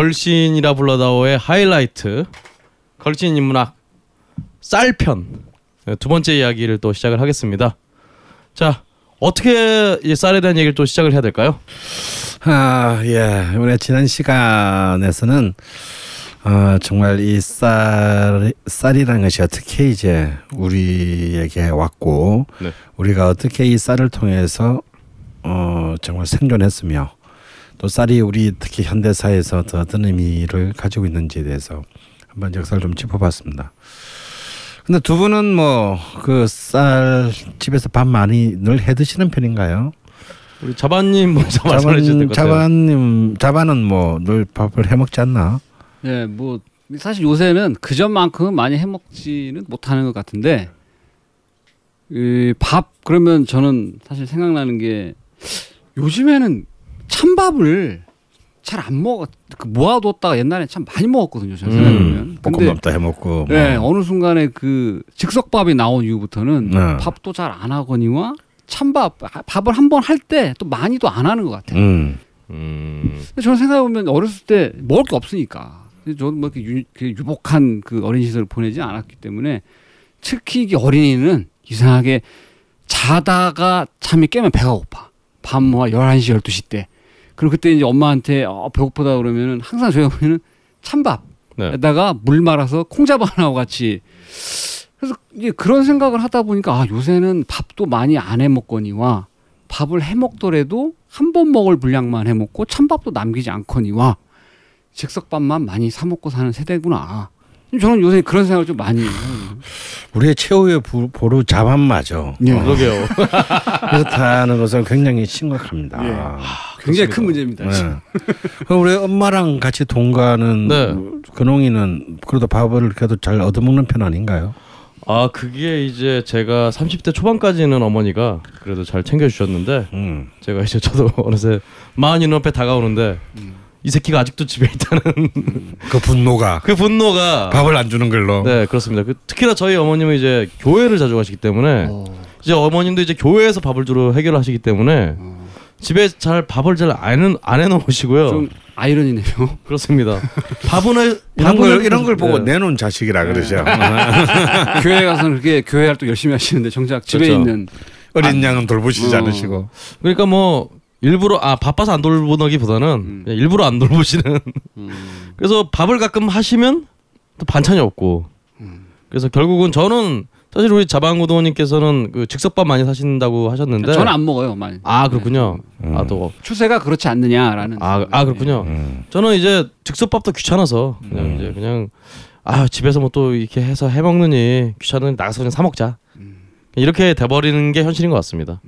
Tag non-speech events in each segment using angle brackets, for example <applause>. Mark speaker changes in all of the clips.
Speaker 1: 걸신이라 불러다오의 하이라이트 걸신 인문학 쌀편 네, 두 번째 이야기를 또 시작을 하겠습니다. 자 어떻게 이 쌀에 대한 얘기를 또 시작을 해야 될까요?
Speaker 2: 아, 예. 우리 지난 시간에서는 어, 정말 이 쌀, 쌀이라는 것이 어떻게 이제 우리에게 왔고,
Speaker 1: 네.
Speaker 2: 우리가 어떻게 이 쌀을 통해서 어, 정말 생존했으며, 또 쌀이 우리 특히 현대사에서 더 어떤 의미를 가지고 있는지에 대해서 한번 역사를 좀 짚어봤습니다. 근데 두 분은 뭐 그 쌀 집에서 밥 많이 늘 해 드시는 편인가요?
Speaker 1: 우리 자반님 먼저 말씀해 주실 것 같아요.
Speaker 2: 자반님 자반은 뭐 늘 밥을 해 먹지 않나?
Speaker 3: 예, 뭐 사실 요새는 그 전만큼은 많이 해 먹지는 못하는 것 같은데 이 밥 그러면 저는 사실 생각나는 게 요즘에는 찬밥을 잘 안 먹어 그 모아뒀다가 옛날에 참 많이 먹었거든요. 저는
Speaker 1: 음,
Speaker 2: 볶음밥도 해 먹고. 뭐.
Speaker 3: 네, 어느 순간에 그 즉석밥이 나온 이후부터는
Speaker 2: 네.
Speaker 3: 밥도 잘 안 하거니와 찬밥 밥을 한 번 할 때 또 많이도 안 하는 것 같아요.
Speaker 2: 음.
Speaker 1: 음,
Speaker 3: 근데 저는 생각해 보면 어렸을 때 먹을 게 없으니까. 저는 뭐 이렇게 유, 그 유복한 그 어린 시절을 보내지 않았기 때문에 특히 이게 어린이는 이상하게 자다가 잠이 깨면 배가 고파. 밤뭐 11시, 12시 때. 그리고 그때 이제 엄마한테 어, 배고프다 그러면은 항상 저희가 보면은 찬밥에다가
Speaker 1: 네.
Speaker 3: 물 말아서 콩잡 하나와 같이 그래서 이제 그런 생각을 하다 보니까 아, 요새는 밥도 많이 안 해 먹거니와 밥을 해 먹더라도 한 번 먹을 분량만 해 먹고 찬밥도 남기지 않거니와 즉석밥만 많이 사 먹고 사는 세대구나. 저는 요새 그런 생각을 좀 많이 해요. <sighs>
Speaker 2: 우리의 최후의 부- 보루 자반마죠.
Speaker 3: 예.
Speaker 2: 어,
Speaker 1: 그러게요. <laughs>
Speaker 2: 그렇다는 것은 굉장히 심각합니다.
Speaker 3: 예.
Speaker 1: 아,
Speaker 3: 굉장히
Speaker 1: 그렇습니다.
Speaker 3: 큰 문제입니다.
Speaker 2: 네. <laughs> 그럼 우리 엄마랑 같이 동거하는
Speaker 1: 네.
Speaker 2: 근홍이는 그래도 밥을 그래도 잘 얻어먹는 편 아닌가요?
Speaker 1: 아 그게 이제 제가 30대 초반까지는 어머니가 그래도 잘 챙겨주셨는데
Speaker 2: 음.
Speaker 1: 제가 이제 저도 <laughs> 어느새 마흔이 눈앞에 다가오는데 이 새끼가 아직도 집에 있다는 <laughs>
Speaker 2: 그 분노가
Speaker 1: 그 분노가
Speaker 2: 밥을 안 주는 걸로.
Speaker 1: 네 그렇습니다. 그, 특히나 저희 어머님은 이제 교회를 자주 가시기 때문에
Speaker 3: 어.
Speaker 1: 이제 어머님도 이제 교회에서 밥을 주로 해결하시기 때문에
Speaker 3: 어.
Speaker 1: 집에 잘 밥을 잘안안 해놓으시고요.
Speaker 3: 좀 아이러니네요. <laughs>
Speaker 1: 그렇습니다. 밥은 해-
Speaker 2: 이런 걸
Speaker 1: 해-
Speaker 2: 이런 걸 보고
Speaker 1: 네.
Speaker 2: 내놓은 자식이라 그러죠. <laughs>
Speaker 3: 교회 가서는 그렇게 교회 활동 열심히 하시는데 정작 집에
Speaker 1: 그렇죠.
Speaker 3: 있는
Speaker 2: 어린 양은 돌보시지
Speaker 3: 어.
Speaker 2: 않으시고.
Speaker 1: 그러니까 뭐 일부러 아 바빠서 안 돌보기보다는
Speaker 3: 음.
Speaker 1: 일부러 안 돌보시는.
Speaker 3: 음. <laughs>
Speaker 1: 그래서 밥을 가끔 하시면 또 반찬이 없고.
Speaker 3: 음.
Speaker 1: 그래서 결국은 저는 사실 우리 자방구도원님께서는 그 즉석밥 많이 사신다고 하셨는데.
Speaker 3: 저는 안 먹어요, 많이.
Speaker 1: 아 그렇군요.
Speaker 2: 음.
Speaker 1: 아 또.
Speaker 3: 추세가 그렇지 않느냐라는.
Speaker 1: 아, 아 그렇군요.
Speaker 2: 음.
Speaker 1: 저는 이제 즉석밥도 귀찮아서 그냥
Speaker 2: 음.
Speaker 1: 이제 그냥 아 집에서 뭐 또 이렇게 해서 해 먹느니 귀찮으니 나가서 그냥 사 먹자.
Speaker 3: 음.
Speaker 1: 이렇게 돼버리는 게 현실인 것 같습니다.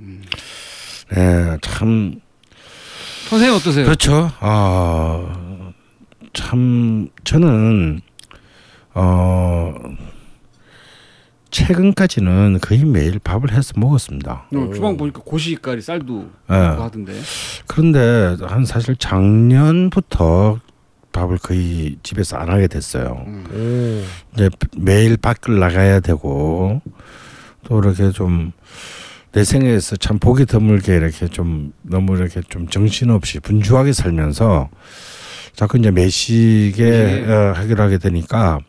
Speaker 2: 네, 참
Speaker 3: 선생님 어떠세요?
Speaker 2: 그렇죠. 아, 참 저는 어 최근까지는 거의 매일 밥을 해서 먹었습니다.
Speaker 3: 어, 주방 보니까 고시가리 쌀도
Speaker 2: 예.
Speaker 3: 하던데.
Speaker 2: 그런데 한 사실 작년부터 밥을 거의 집에서 안 하게 됐어요.
Speaker 3: 음.
Speaker 2: 이제 매일 밖을 나가야 되고 또 이렇게 좀 내 생에서 참 보기 드물게 이렇게 좀 너무 이렇게 좀 정신없이 분주하게 살면서 자꾸 이제 매식에
Speaker 3: 네.
Speaker 2: 어, 하기로 하게 되니까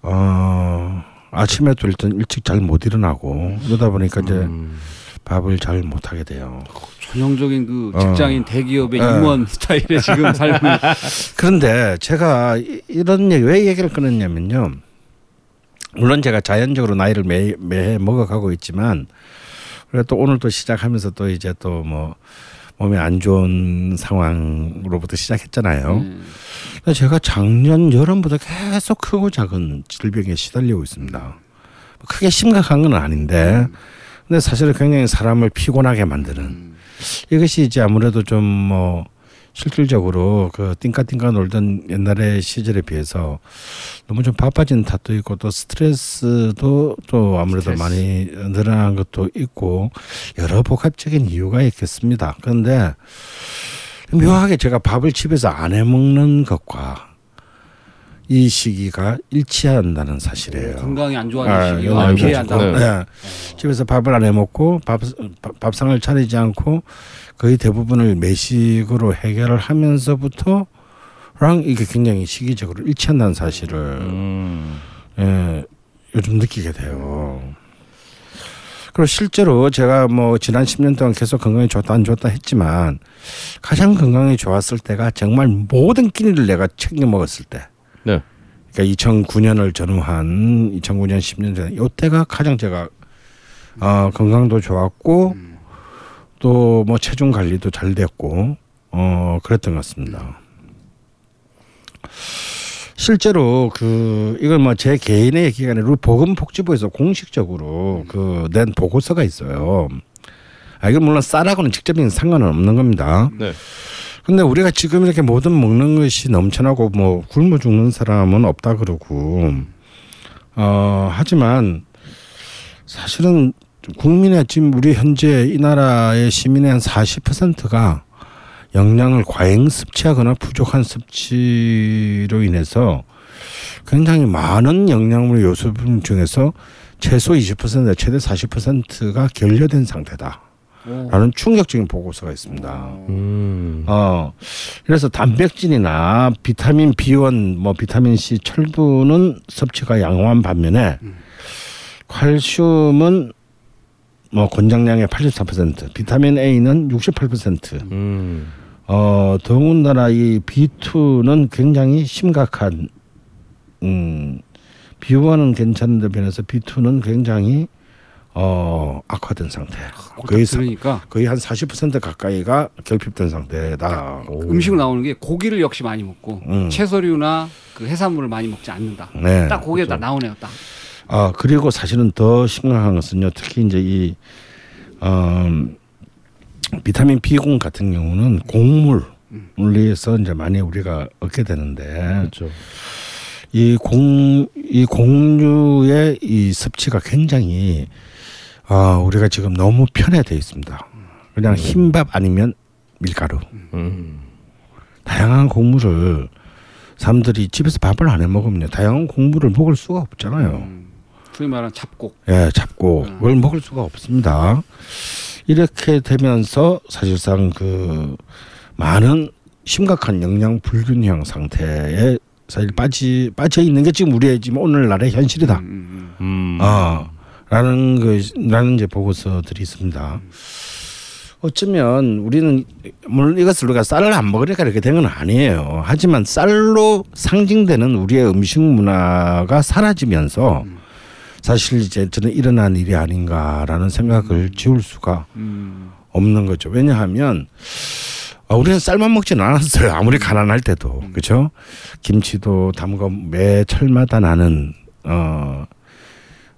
Speaker 2: 어 아침에도 일단 일찍 잘 못 일어나고 그러다 보니까 이제
Speaker 1: 음.
Speaker 2: 밥을 잘 못 하게 돼요.
Speaker 3: 전형적인 그
Speaker 2: 어.
Speaker 3: 직장인 대기업의
Speaker 2: 예.
Speaker 3: 임원 <laughs> 스타일의 지금 삶을.
Speaker 2: 그런데 제가 이- 이런 얘기 왜 얘기를 끊었냐면요. 물론 제가 자연적으로 나이를 매, 매해 먹어가고 있지만 그래 또 오늘 또 시작하면서 또 이제 또뭐 몸에 안 좋은 상황으로부터 시작했잖아요.
Speaker 3: 음.
Speaker 2: 근데 제가 작년 여름부터 계속 크고 작은 질병에 시달리고 있습니다. 뭐 크게 심각한 건 아닌데 근데 사실은 굉장히 사람을 피곤하게 만드는
Speaker 3: 음.
Speaker 2: 이것이 이제 아무래도 좀 뭐 실질적으로 그 띵까띵까 놀던 옛날의 시절에 비해서 너무 좀 바빠진 탓도 있고 또 스트레스도 또 아무래도
Speaker 3: 스트레스.
Speaker 2: 많이 늘어난 것도 있고 여러 복합적인 이유가 있겠습니다. 그런데 묘하게 제가 밥을 집에서 안 해 먹는 것과 이 시기가 일치한다는 사실이에요.
Speaker 3: 건강이 안 시기가
Speaker 2: 아이고,
Speaker 3: 비례한다.
Speaker 1: 네.
Speaker 2: 네. 집에서 밥을 안 해 먹고 밥, 밥- 밥상을 차리지 않고 거의 대부분을 매식으로 해결을 하면서부터 이게 굉장히 시기적으로 일치한다는 사실을
Speaker 1: 음.
Speaker 2: 예, 요즘 느끼게 돼요. 그리고 실제로 제가 뭐 지난 10년 동안 계속 건강이 좋다 안 좋다 했지만 가장 건강이 좋았을 때가 정말 모든 끼니를 내가 챙겨 먹었을 때.
Speaker 1: 네.
Speaker 2: 그러니까 2009년을 전후한 2009년 10년 전에 요때가 가장 제가 어, 건강도 좋았고 또뭐 체중 관리도 잘 됐고 어 그랬던 것 같습니다. 실제로 그 이건 뭐 제 개인의 얘기가 아니라 보건복지부에서 공식적으로 그 낸 보고서가 있어요. 아 이건 물론 쌀하고는 직접적인 상관은 없는 겁니다.
Speaker 1: 네.
Speaker 2: 근데 우리가 지금 이렇게 모든 먹는 것이 넘쳐나고 뭐 굶어 죽는 사람은 없다 그러고 어 하지만 사실은 국민의 지금 우리 현재 이 나라의 시민의 한 40%가 영양을 과잉 섭취하거나 부족한 섭취로 인해서 굉장히 많은 영양물 요소분 중에서 최소 20% 최대 40%가 결여된 상태다. 라는 충격적인 보고서가 있습니다.
Speaker 1: 음.
Speaker 2: 어, 그래서 단백질이나 비타민 B1, 뭐 비타민 C, 철분은 섭취가 양호한 반면에 칼슘은 뭐 권장량의 84%, 비타민 A는 68%.
Speaker 1: 음.
Speaker 2: 어, 더군다나 이 B2는 굉장히 심각한 음, B1은 괜찮은데 변해서 B2는 굉장히 어, 악화된 상태. 거의 사-
Speaker 3: 그러니까
Speaker 2: 거의 한 40% 가까이가 결핍된 상태다.
Speaker 3: 음식으로 나오는 게 고기를 역시 많이 먹고
Speaker 2: 음.
Speaker 3: 채소류나 그 해산물을 많이 먹지 않는다.
Speaker 2: 네.
Speaker 3: 딱 고기에 다 나오네요. 딱.
Speaker 2: 아 그리고 사실은 더 심각한 것은요. 특히 이제 이 어, 비타민 B 공 같은 경우는 곡물에서 이제 많이 우리가 얻게 되는데
Speaker 1: 그렇죠.
Speaker 2: 이 공이 곡류의 이 섭취가 굉장히 아 우리가 지금 너무 편해돼 있습니다. 그냥 흰밥 아니면 밀가루.
Speaker 1: 음.
Speaker 2: 다양한 곡물을 사람들이 집에서 밥을 안 해 먹으면 다양한 곡물을 먹을 수가 없잖아요.
Speaker 3: 음, 소위 말하는 잡곡.
Speaker 2: 예, 잡고 그걸 먹을 수가 없습니다. 이렇게 되면서 사실상 그 많은 심각한 영양 불균형 상태에 사실 빠지 빠져 있는 게 지금 우리의 지금 오늘날의 현실이다.
Speaker 3: 음, 음,
Speaker 1: 음.
Speaker 2: 아, 라는 그 라는 이제 보고서들이 있습니다. 어쩌면 우리는 물론 이것을 우리가 쌀을 안 먹으니까 이렇게 된 건 아니에요. 하지만 쌀로 상징되는 우리의 음식 문화가 사라지면서 사실 이제 저는 일어난 일이 아닌가라는 생각을 지울 수가
Speaker 3: 음.
Speaker 2: 없는 거죠. 왜냐하면 아, 우리는 쌀만 먹지는 않았어요. 아무리 가난할 때도 그렇죠. 김치도 담가 매 철마다 나는 어,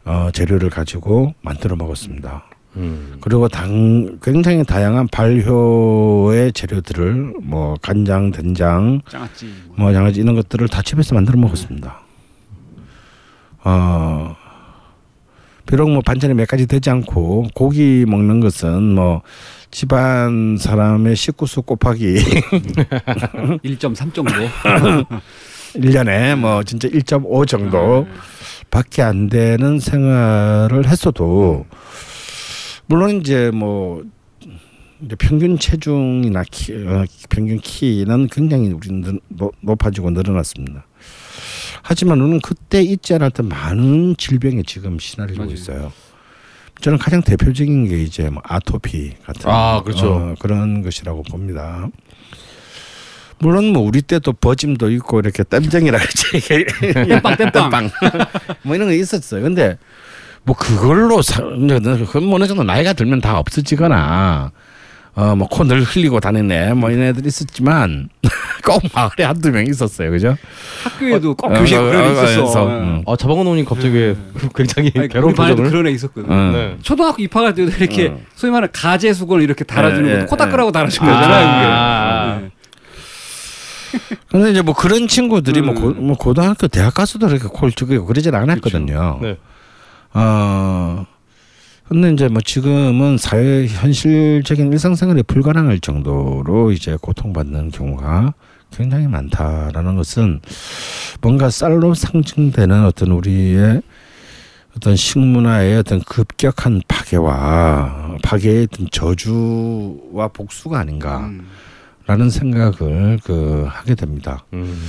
Speaker 2: 어, 재료를 가지고 만들어 먹었습니다.
Speaker 1: 음.
Speaker 2: 그리고 당 굉장히 다양한 발효의 재료들을 뭐 간장, 된장,
Speaker 3: 장아찌. 뭐.
Speaker 2: 뭐 양아지 이런 것들을 다 집에서 만들어 먹었습니다. 어 비록 뭐 반찬이 몇 가지 되지 않고 고기 먹는 것은 뭐 집안 사람의 식구수 곱하기 <laughs>
Speaker 3: 1.3 정도. <laughs>
Speaker 2: 1년에 뭐 진짜 1.5 정도 밖에 안 되는 생활을 했어도 물론 이제 뭐 평균 체중이나 키, 어, 평균 키는 굉장히 우리는 높아지고 늘어났습니다. 하지만 우리는 그때 있지 않았던 많은 질병에 지금 시달리고
Speaker 3: 맞아요.
Speaker 2: 있어요. 저는 가장 대표적인 게 이제 뭐 아토피 같은
Speaker 1: 아, 그렇죠.
Speaker 2: 어, 그런 것이라고 봅니다. 물론 뭐 우리 때도 버짐도 있고 이렇게 땜쟁이라 그러지 <laughs>
Speaker 3: 땜빵 땜빵.
Speaker 2: 뭐 이런 거 있었어요. 근데 뭐 그걸로 사, 그건 뭐 어느 정도 나이가 들면 다 없어지거나 어뭐코 늘 흘리고 다니네 뭐 이런 애들 있었지만 <laughs> 꼭 마을에 한두 명 있었어요. 그죠?
Speaker 3: 학교에도 꼭
Speaker 2: 어,
Speaker 3: 교실에
Speaker 2: 어,
Speaker 3: 그런 애
Speaker 2: 어,
Speaker 3: 있었어. 예.
Speaker 2: 음.
Speaker 1: 아 자방은 갑자기 <laughs> 굉장히
Speaker 3: 아니,
Speaker 1: 괴로운 표정을.
Speaker 3: 그런 애 있었거든.
Speaker 2: 어.
Speaker 1: 네.
Speaker 3: 초등학교 입학할 때도 이렇게
Speaker 2: 어.
Speaker 3: 소위 말하는 가재 수건 이렇게 달아주는
Speaker 2: 예,
Speaker 3: 것도
Speaker 2: 예,
Speaker 3: 코 닦으라고 달아준
Speaker 1: 아.
Speaker 3: 거잖아요.
Speaker 1: 아.
Speaker 3: 그게.
Speaker 2: 근데 이제 뭐 그런 친구들이 뭐,
Speaker 3: 음.
Speaker 2: 고, 뭐 고등학교 대학 가서도 이렇게 콜 죽이고 그러진 않았거든요.
Speaker 1: 네.
Speaker 2: 어 근데 이제 뭐 지금은 사회 현실적인 일상생활이 불가능할 정도로 이제 고통받는 경우가 굉장히 많다라는 것은 뭔가 쌀로 상징되는 어떤 우리의 어떤 식문화의 어떤 급격한 파괴와 파괴의 어떤 저주와 복수가 아닌가라는 라는 생각을 그 하게 됩니다.
Speaker 1: 음.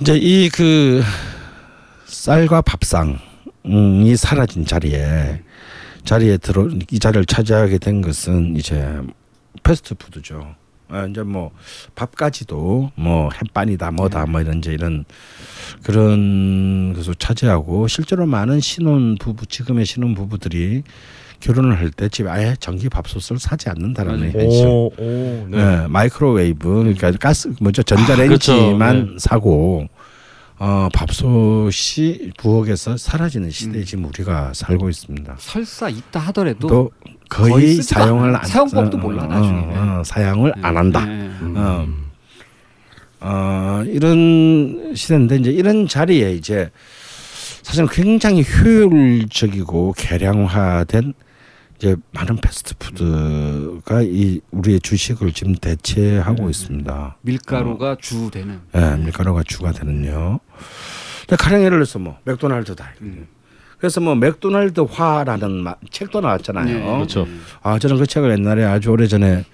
Speaker 2: 이제 이 그 쌀과 밥상이 사라진 자리에 자리에 들어 이 자리를 차지하게 된 것은 이제 패스트푸드죠. 아, 이제 뭐 밥까지도 뭐 햇반이다 뭐다 뭐 이런 이제 이런 그런 것을 차지하고 실제로 많은 신혼 부부 지금의 신혼 부부들이 결혼을 할 때 집에 아예 전기 밥솥을 사지 않는다라는. 현실.
Speaker 1: 오, 오, 네.
Speaker 2: 네, 마이크로웨이브 그러니까 가스
Speaker 1: 아,
Speaker 2: 전자레인지만
Speaker 1: 그렇죠.
Speaker 2: 사고 어 밥솥이 부엌에서 사라지는 시대에 지금 우리가 살고 있습니다.
Speaker 3: 설사 있다 하더라도
Speaker 2: 또 거의,
Speaker 3: 거의
Speaker 2: 사용을. 안
Speaker 3: 사용법도
Speaker 2: 어,
Speaker 3: 몰라,
Speaker 2: 어,
Speaker 3: 나중에.
Speaker 2: 어, 어, 사용을 안 한다.
Speaker 3: 네.
Speaker 1: 음.
Speaker 2: 어, 어, 이런 시대인데 이제 이런 자리에 이제 사실 굉장히 효율적이고 개량화된 이제 많은 패스트푸드가 이 우리의 주식을 지금 대체하고 있습니다.
Speaker 3: 밀가루가 주 되는.
Speaker 2: 예, 밀가루가 주가 되는요. 근데 가령 예를 들어서 뭐 맥도날드다.
Speaker 3: 음.
Speaker 2: 그래서 뭐 맥도날드화라는 마- 책도 나왔잖아요.
Speaker 3: 네.
Speaker 1: 그렇죠.
Speaker 2: 아 저는 그 책을 옛날에 아주 오래 전에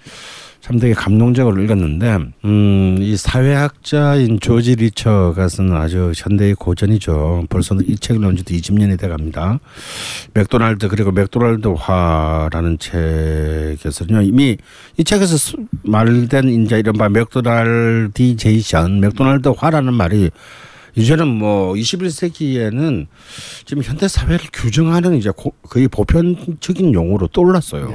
Speaker 2: 참 되게 감동적으로 읽었는데, 음, 이 사회학자인 조지 리처가 쓴 아주 현대의 고전이죠. 벌써 이 책을 나온 지도 20년이 돼 갑니다. 맥도날드, 그리고 맥도날드화라는 책에서는요, 이미 이 책에서 수- 말된 이제 이른바 McDonaldization, 맥도날드화라는 말이 이제는 뭐 21세기에는 지금 현대 사회를 규정하는 이제 고- 거의 보편적인 용어로 떠올랐어요.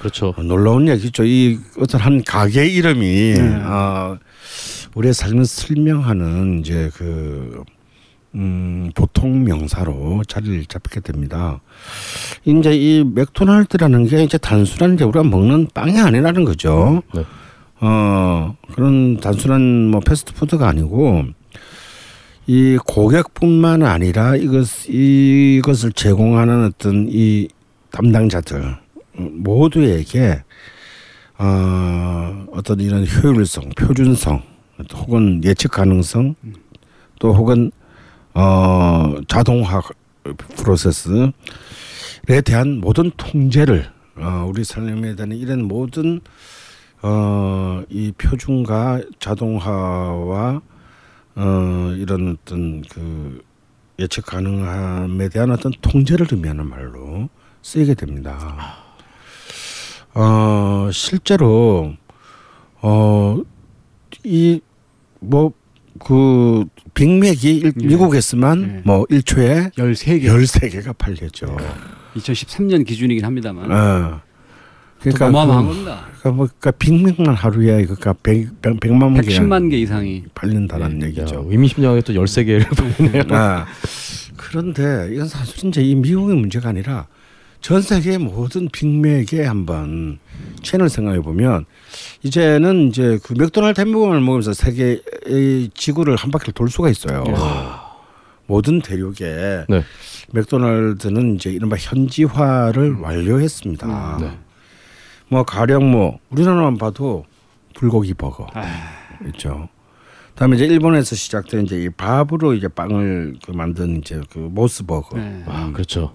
Speaker 1: 그렇죠.
Speaker 2: 어, 놀라운 얘기죠. 이 어떤 한 가게 이름이 어, 우리의 삶을 설명하는 이제 그 음, 보통 명사로 자리를 잡게 됩니다. 이제 이 맥도날드라는 게 이제 단순한 이제 우리가 먹는 빵이 아니라는 거죠.
Speaker 1: 네.
Speaker 2: 어, 그런 단순한 뭐 패스트푸드가 아니고 이 고객뿐만 아니라 이것 이것을 제공하는 어떤 이 담당자들 모두에게 어, 어떤 이런 효율성, 표준성, 혹은 예측 가능성, 또 혹은 어, 자동화 프로세스에 대한 모든 통제를 어, 우리 삶에 대한 이런 모든 어, 이 표준과 자동화와 어, 이런 어떤 그 예측 가능함에 대한 어떤 통제를 의미하는 말로 쓰이게 됩니다. 어, 실제로 어, 이 뭐 그 빅맥이 일-
Speaker 3: 네.
Speaker 2: 미국에서만
Speaker 3: 네.
Speaker 2: 뭐 1초에
Speaker 3: 13개.
Speaker 2: 13개가 팔렸죠.
Speaker 3: 2013년 기준이긴 합니다만.
Speaker 2: 어.
Speaker 3: 그러니까 어마어마한
Speaker 2: 그,
Speaker 3: 겁니다.
Speaker 2: 그러니까 뭐 그러니까 빅맥만 하루에 그러니까 100, 100 만 개
Speaker 3: 110만 개 이상이.
Speaker 2: 팔린다는
Speaker 1: 야,
Speaker 2: 얘기죠.
Speaker 1: 의미심장하게 또 13개를 보내네요. <laughs>
Speaker 2: 아, 그런데 이건 사실 이제 이 미국의 문제가 아니라 전 세계 모든 빅맥에 한번 채널 생각해 보면 이제는 이제 그 맥도날드 햄버거를 먹으면서 세계의 지구를 한 바퀴를 돌 수가 있어요. 모든 대륙에
Speaker 1: 네.
Speaker 2: 맥도날드는 이제 이른바 현지화를 완료했습니다.
Speaker 1: 네.
Speaker 2: 뭐 가령 뭐 우리나라만 봐도 불고기 버거
Speaker 3: 아,
Speaker 2: 있죠. 그다음에 이제 일본에서 시작된 이제 이 밥으로 이제 빵을 그 만든 이제 그 모스 버거.
Speaker 3: 네.
Speaker 1: 아, 그렇죠.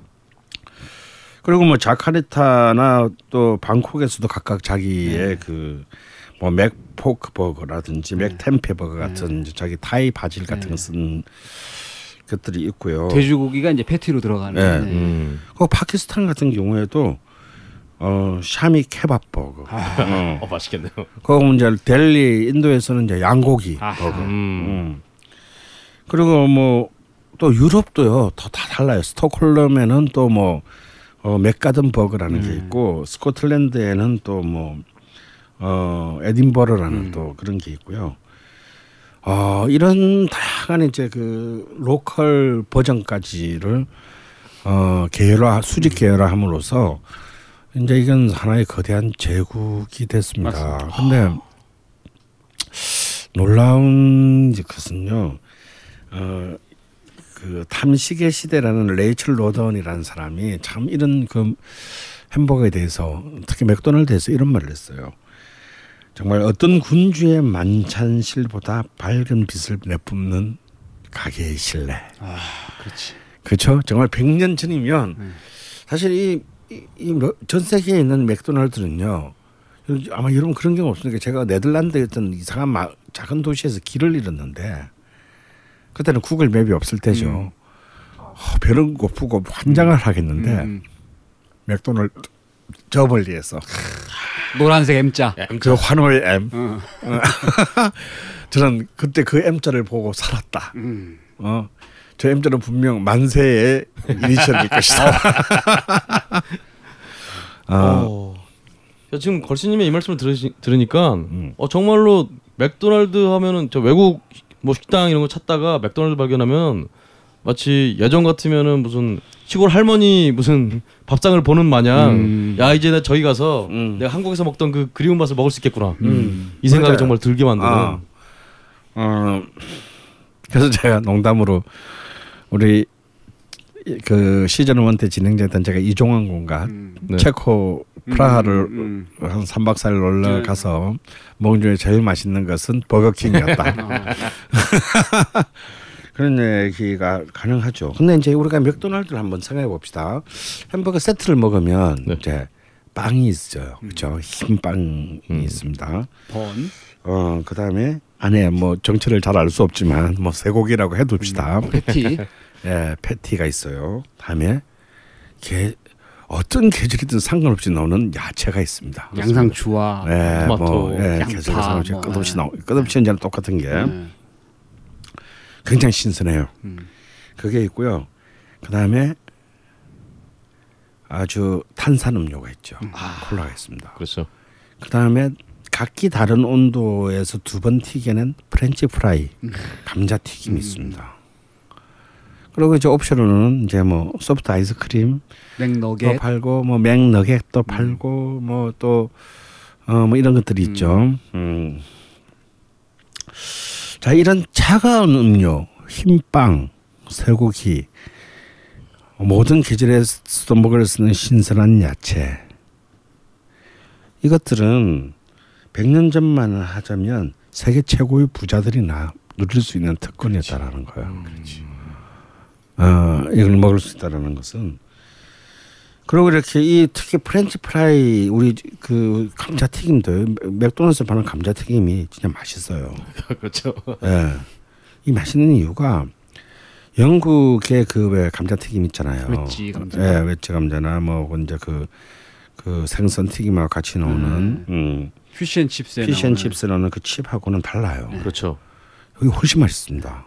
Speaker 2: 그리고 뭐 자카르타나 또 방콕에서도 각각 자기의 그뭐 맥포크 버거라든지 맥템페 버거 같은 이제 자기 타이 바질 같은 거 쓴 것들이 있고요.
Speaker 3: 돼지고기가 이제 패티로 들어가는.
Speaker 2: 네.
Speaker 3: 네.
Speaker 1: 음.
Speaker 2: 그 파키스탄 같은 경우에도 어 샤미 케밥 버거. 어.
Speaker 1: 어, 맛있겠네요.
Speaker 2: 그거 이제 델리 인도에서는 이제 양고기
Speaker 3: 아하.
Speaker 2: 버거.
Speaker 1: 음.
Speaker 2: 음. 그리고 뭐 또 유럽도요 더 다 달라요. 스톡홀름에는 또뭐 어, 맥가든 버거라는 게 있고 스코틀랜드에는 또뭐 어, 에딘버러라는 또 그런 게 있고요. 어, 이런 다양한 이제 그 로컬 버전까지를 어, 계열화 수직 계열화함으로써 이제 이건 하나의 거대한 제국이 됐습니다. 근데 놀라운 이제 것은요. 어, 그 탐식의 시대라는 레이첼 로던이라는 사람이 참 이런 그 햄버거에 대해서 특히 맥도날드에서 이런 말을 했어요. 정말 어떤 군주의 만찬실보다 밝은 빛을 내뿜는 가게의 신뢰.
Speaker 3: 아, 그렇지.
Speaker 2: 그렇죠. 정말 100년 전이면
Speaker 3: 네.
Speaker 2: 사실 이전 세계에 있는 맥도날드는요. 아마 여러분 그런 경우 없으니까 제가 네덜란드의 어떤 이상한 마, 작은 도시에서 길을 잃었는데 그때는 구글 맵이 없을 때죠.
Speaker 3: 음.
Speaker 2: 어, 배는 고프고 환장을 하겠는데
Speaker 3: 음.
Speaker 2: 맥도날드 저 멀리에서
Speaker 3: 노란색 M자.
Speaker 2: 그 환호의 M
Speaker 3: 어. <laughs>
Speaker 2: 저는 그때 그 M자를 보고 살았다.
Speaker 3: 음.
Speaker 2: 어, 저 M자는 분명 만세의 이니셜일 <laughs> 것이다. 어, <laughs>
Speaker 1: 어. 야, 지금 걸신님의 이 말씀을 들으시, 들으니까
Speaker 2: 음.
Speaker 1: 어 정말로 맥도날드 하면은 저 외국 뭐 식당 이런 거 찾다가 맥도날드 발견하면 마치 예전 같으면은 무슨 시골 할머니 무슨 <laughs> 밥상을 보는 마냥
Speaker 3: 음.
Speaker 1: 야 이제 나 저기 가서
Speaker 2: 음.
Speaker 1: 내가 한국에서 먹던 그 그리운 맛을 먹을 수 있겠구나
Speaker 2: 음.
Speaker 1: 이 생각이
Speaker 2: 맞아요.
Speaker 1: 정말 들게 만드는
Speaker 2: 어. 어, 그래서 제가 농담으로 우리 그 시즌 1때 진행자였던 제가 이종환 군과
Speaker 3: 음.
Speaker 1: 네.
Speaker 2: 체코 프라하를
Speaker 3: 음,
Speaker 2: 한 3박 4일 놀러
Speaker 3: 네.
Speaker 2: 가서 먹은 중에 제일 맛있는 것은 버거킹이었다. <laughs>
Speaker 3: 아, <laughs>
Speaker 2: 그런 얘기가 가능하죠. 근데 이제 우리가 맥도날드를 한번 생각해 봅시다. 햄버거 세트를 먹으면
Speaker 1: 네.
Speaker 2: 이제 빵이 있어요. 그렇죠? 흰 빵이
Speaker 1: 음.
Speaker 2: 있습니다.
Speaker 3: 번.
Speaker 2: 어, 그다음에 안에 뭐 정체를 잘 알 수 없지만 뭐 쇠고기라고 해 둡시다.
Speaker 3: 패티. <laughs>
Speaker 2: 예, 패티가 있어요. 다음에 게 어떤 계절이든 상관없이 나오는 야채가 있습니다.
Speaker 3: 양상추와
Speaker 2: 예,
Speaker 1: 토마토,
Speaker 2: 뭐 예,
Speaker 3: 양파,
Speaker 2: 계절에 상관없이
Speaker 3: 뭐,
Speaker 2: 끝없이
Speaker 3: 예.
Speaker 2: 나오 끝없이 이제는 똑같은 게
Speaker 3: 네.
Speaker 2: 굉장히 신선해요.
Speaker 3: 음.
Speaker 2: 그게 있고요. 그 다음에 아주 탄산 음료가 있죠. 콜라가 있습니다.
Speaker 1: 그렇죠
Speaker 2: 그 다음에 각기 다른 온도에서 두 번 튀겨낸 프렌치 프라이, 감자 튀김이 있습니다. 그리고 이제 옵션으로는 이제 뭐 소프트 아이스크림 또
Speaker 3: 맥너겟.
Speaker 2: 팔고 뭐 맥너겟도 팔고 뭐 또어뭐 이런 것들이 있죠. 음. 자 이런 차가운 음료, 흰빵, 쇠고기, 모든 계절에서도 먹을 수 있는 신선한 야채 이것들은 100년 전만 하자면 세계 최고의 부자들이나 누릴 수 있는 특권이었다라는 거예요. 어, 이걸 먹을 수 있다라는 것은 그리고 이렇게 이 특히 프렌치 프라이 우리 그 감자 튀김도 맥도날드에서 파는 감자 튀김이 진짜 맛있어요. <laughs>
Speaker 1: 그렇죠
Speaker 2: 예. 이 맛있는 이유가 영국의 그 왜 감자 튀김 있잖아요.
Speaker 3: 웨지 감자.
Speaker 2: 예, 웨지 감자나 뭐 이제 그, 그 생선 튀김하고 같이 나오는 음,
Speaker 3: 피쉬앤칩스에
Speaker 2: 피쉬앤칩스 나오는 그 칩하고는 달라요.
Speaker 1: 그렇죠
Speaker 2: 여기 훨씬 맛있습니다.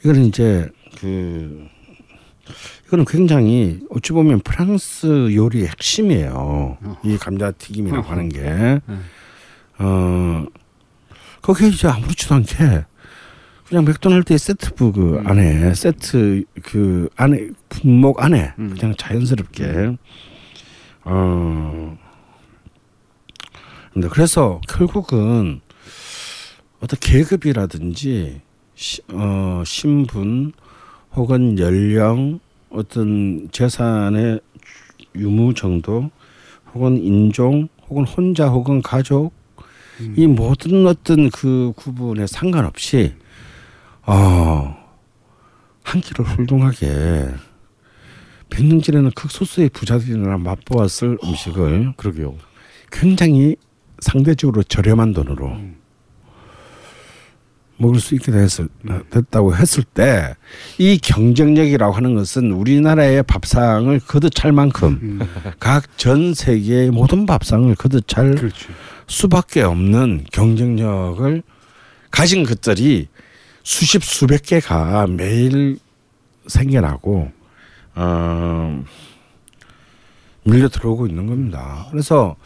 Speaker 2: 이거는 이제 그 이거는 굉장히 어찌 보면 프랑스 요리의 핵심이에요. 이 감자 튀김이라고 하는 게. 어, 거기에 이제 아무렇지도 않게 그냥 맥도날드의 세트부 그 안에 세트 그 안에 품목 안에
Speaker 3: 음.
Speaker 2: 그냥 자연스럽게 어 근데 그래서 결국은 어떤 계급이라든지 시, 어, 신분 혹은 연령 어떤 재산의 유무 정도 혹은 인종 혹은 혼자 혹은 가족 이 모든 어떤 그 구분에 상관없이 어, 한 끼를 훌륭하게 백년 전에는 극소수의 부자들이나 맛보았을 음식을
Speaker 1: 그러게요.
Speaker 2: 굉장히 상대적으로 저렴한 돈으로 먹을 수 있게 됐을, 됐다고 했을 때 이 경쟁력이라고 하는 것은 우리나라의 밥상을 거듭 찰 만큼 각전 세계의 모든 밥상을 거듭 찰
Speaker 3: 그렇죠.
Speaker 2: 수밖에 없는 경쟁력을 가진 것들이 수십 수백 개가 매일 생겨나고 어, 밀려 들어오고 있는 겁니다. 그래서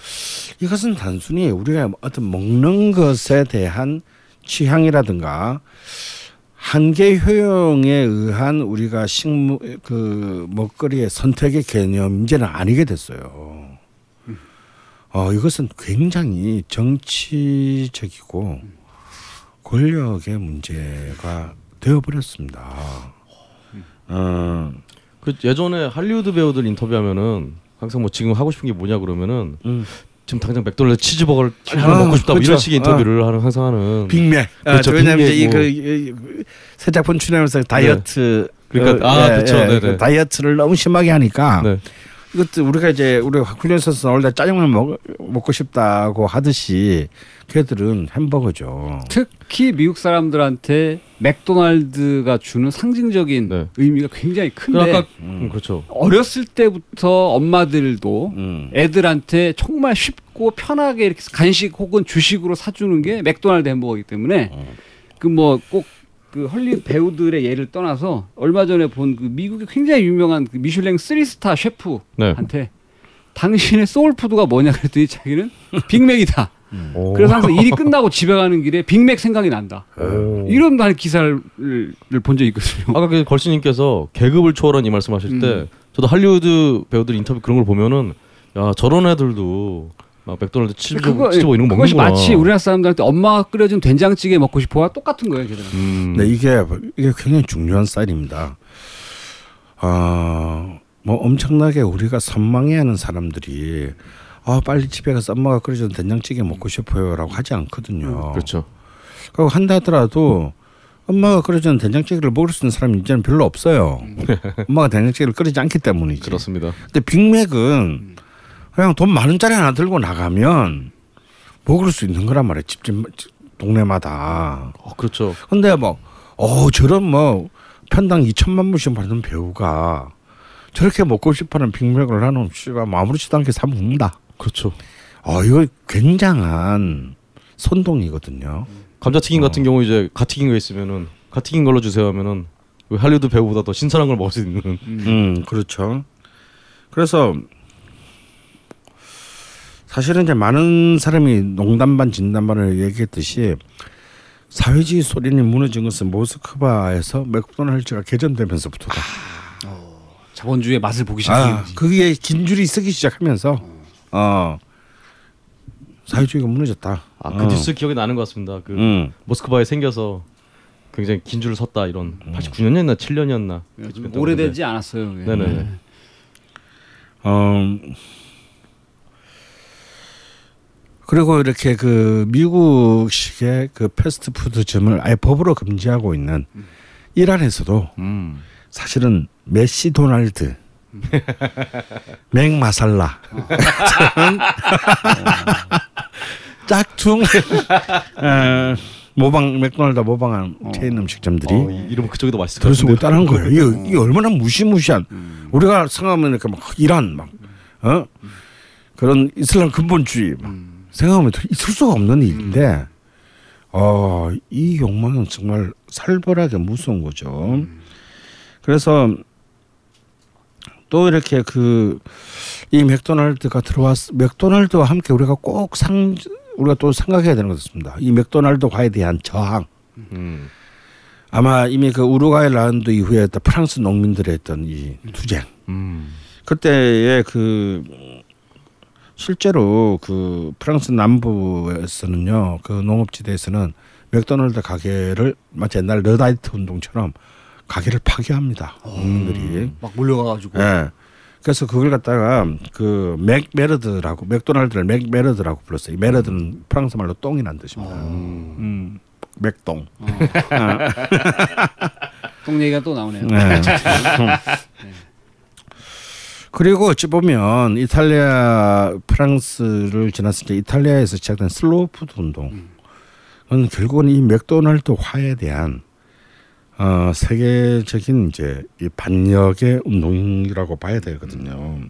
Speaker 2: 이것은 단순히 우리가 어떤 먹는 것에 대한 취향이라든가 한계 효용에 의한 우리가 식물 그 먹거리의 선택의 개념 이제는 아니게 됐어요. 어 이것은 굉장히 정치적이고 권력의 문제가 되어버렸습니다. 어,
Speaker 1: 그 예전에 할리우드 배우들 인터뷰하면은 항상 뭐 지금 하고 싶은 게 뭐냐 그러면은
Speaker 2: 음.
Speaker 1: 지금 당장 맥도날드 치즈버거를 빨리 하나
Speaker 2: 아,
Speaker 1: 먹고 싶다 뭐 이런
Speaker 2: 그렇죠.
Speaker 1: 식의 인터뷰를 하는 항상 하는
Speaker 2: 빅맥. 아,
Speaker 1: 그렇죠,
Speaker 2: 왜냐하면
Speaker 1: 빅맥 뭐.
Speaker 2: 이그 새 작품 출연하면서 다이어트
Speaker 1: 그러니까,
Speaker 2: 어,
Speaker 1: 아, 그렇죠. 네네.
Speaker 2: 그 다이어트를 너무 심하게 하니까
Speaker 1: 네.
Speaker 2: 이것도 우리가 이제 우리 훈련소에서 나올 때 짜장면 먹, 먹고 싶다고 하듯이 걔들은 햄버거죠.
Speaker 3: 특히 미국 사람들한테 맥도날드가 주는 상징적인
Speaker 1: 네.
Speaker 3: 의미가 굉장히 큰데
Speaker 1: 아까 음, 그렇죠.
Speaker 3: 어렸을 때부터 엄마들도
Speaker 2: 음.
Speaker 3: 애들한테 정말 쉽고 편하게 이렇게 간식 혹은 주식으로 사주는 게 맥도날드 햄버거이기 때문에 그뭐 꼭 그 헐리우드 배우들의 예를 떠나서 얼마 전에 본 그 미국의 굉장히 유명한 그 미슐랭 3스타 셰프한테
Speaker 1: 네.
Speaker 3: 당신의 소울푸드가 뭐냐 그랬더니 자기는 빅맥이다.
Speaker 1: 오.
Speaker 3: 그래서 항상 일이 <laughs> 끝나고 집에 가는 길에 빅맥 생각이 난다.
Speaker 1: 오.
Speaker 3: 이런 날 기사를 본 적이 있거든요.
Speaker 1: 아까 그 걸신님께서 계급을 초월한 이 말씀하실 때
Speaker 3: 음.
Speaker 1: 저도 할리우드 배우들 인터뷰 그런 걸 보면은 야 저런 애들도 막 맥도날드 치즈버거, 치즈버거 이런 거
Speaker 3: 그것이
Speaker 1: 먹는구나.
Speaker 3: 마치 우리나라 사람들한테 엄마가 끓여준 된장찌개 먹고 싶어와 똑같은 거예요, 걔들은.
Speaker 1: 음.
Speaker 2: 네, 이게 이게 굉장히 중요한 쌀입니다. 아, 뭐 엄청나게 우리가 선망해하는 사람들이 아 빨리 집에 가서 엄마가 끓여준 된장찌개 먹고 싶어요라고 하지 않거든요.
Speaker 1: 그렇죠.
Speaker 2: 그리고 한다 하더라도 엄마가 끓여준 된장찌개를 먹을 수 있는 사람이 이제는 별로 없어요. 엄마가 된장찌개를 끓이지 않기 때문이지.
Speaker 1: 그렇습니다.
Speaker 2: 근데 빅맥은 그냥 돈만 원짜리 하나 들고 나가면 먹을 수 있는 거란 말이에요. 집집 동네마다.
Speaker 1: 어, 그렇죠.
Speaker 2: 근데 뭐, 어, 저런 뭐, 편당 2천만 불씩 받는 배우가 저렇게 먹고 싶어하는 빅맥을 하는 씨가 뭐 아무렇지도 않게 사 먹는다.
Speaker 1: 그렇죠.
Speaker 2: 어, 이거 굉장한 선동이거든요.
Speaker 1: 감자튀김 같은
Speaker 2: 어.
Speaker 1: 경우 이제 갓튀긴 거 있으면은 갓튀긴 걸로 주세요 하면은 그 할리우드 배우보다 더 신선한 걸 먹을 수 있는
Speaker 2: 음, 그렇죠. 그래서 사실은 이제 많은 사람이 농담 반 진담 반을 얘기했듯이 사회주의 소련이 무너진 것은 모스크바에서 맥도날드가 개전되면서부터다.
Speaker 3: 자본주의의 맛을 보기 시작한
Speaker 2: 아. 그게 긴 줄이 쓰기 시작하면서 어 사회주의가 무너졌다.
Speaker 1: 아, 그
Speaker 2: 어.
Speaker 1: 뉴스 기억이 나는 것 같습니다. 그
Speaker 2: 음.
Speaker 1: 모스크바에 생겨서 굉장히 긴 줄을 섰다 이런 89년이었나 7년이었나
Speaker 3: 좀 오래되지 않았어요. 그게.
Speaker 1: 네네.
Speaker 2: 어 그리고 이렇게 그 미국식의 그 패스트푸드점을 아예 법으로 금지하고 있는 이란에서도
Speaker 1: 음.
Speaker 2: 사실은 메시 도날드, 맥마살라, 짝퉁 어, 모방 맥도날드 모방한 체인 음식점들이
Speaker 1: 어, 이- 이름 그쪽이 더 맛있을
Speaker 2: 이상
Speaker 1: 같은데.
Speaker 2: 못따라는 거예요. 이게, 이게 얼마나 무시무시한 우리가 생각하면 이렇게 막 이란 막 어? 그런 이슬람 근본주의 막 생각하면 더 있을 수가 없는 일인데 어, 이 욕망은 정말 살벌하게 무서운 거죠. 그래서 또 이렇게 그 이 맥도날드가 들어왔 맥도날드와 함께 우리가 꼭 상 우리가 또 생각해야 되는 것 같습니다. 이 맥도날드과에 대한 저항.
Speaker 1: 음.
Speaker 2: 아마 이미 그 우루과이 라운드 이후에 프랑스 농민들의 했던 이 투쟁.
Speaker 1: 음.
Speaker 2: 그때의 그 실제로 그 프랑스 남부에서는요 그 농업지대에서는 맥도날드 가게를 마치 옛날 러다이트 운동처럼 가게를 파괴합니다 농민들이.
Speaker 3: 막 몰려가가지고.
Speaker 2: 예. 그래서 그걸 갖다가 그 McMerde라고 맥도날드를 McMerde라고 불렀어요. 이 merde는 프랑스 말로 똥이란 뜻입니다. 음. 맥똥. <laughs>
Speaker 3: 똥 얘기가 또 나오네요.
Speaker 2: 네. <laughs> 그리고 어찌 보면 이탈리아 프랑스를 지나서 이제 이탈리아에서 시작된 슬로우 푸드 운동. 은 결국은 이 맥도날드 화에 대한 어, 세계적인 이제 이 반역의 운동이라고 봐야 되거든요.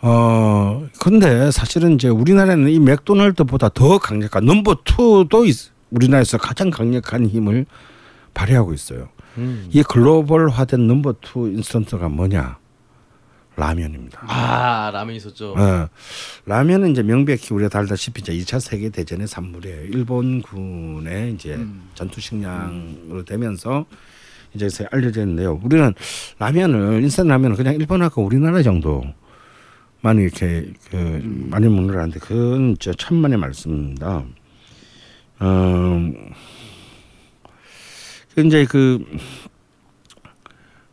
Speaker 2: 어, 근데 사실은 이제 우리나라는 이 맥도날드보다 더 강력한 number two도 있, 우리나라에서 가장 강력한 힘을 발휘하고 있어요.
Speaker 1: 음.
Speaker 2: 이 글로벌화된 number two 인스턴트가 뭐냐? 라면입니다.
Speaker 1: 아 라면 있었죠.
Speaker 2: 어, 라면은 이제 명백히 우리가 다 알다시피 이제 2차 세계 대전의 산물이에요. 일본군의 이제 전투 식량으로 되면서 이제 세- 알려져 있는데요. 우리는 라면을 인스턴트 라면을 그냥 일본하고 우리나라 정도만 이렇게 그 많이 먹느라는데 그건 저 천만의 말씀입니다. 어, 그 이제 그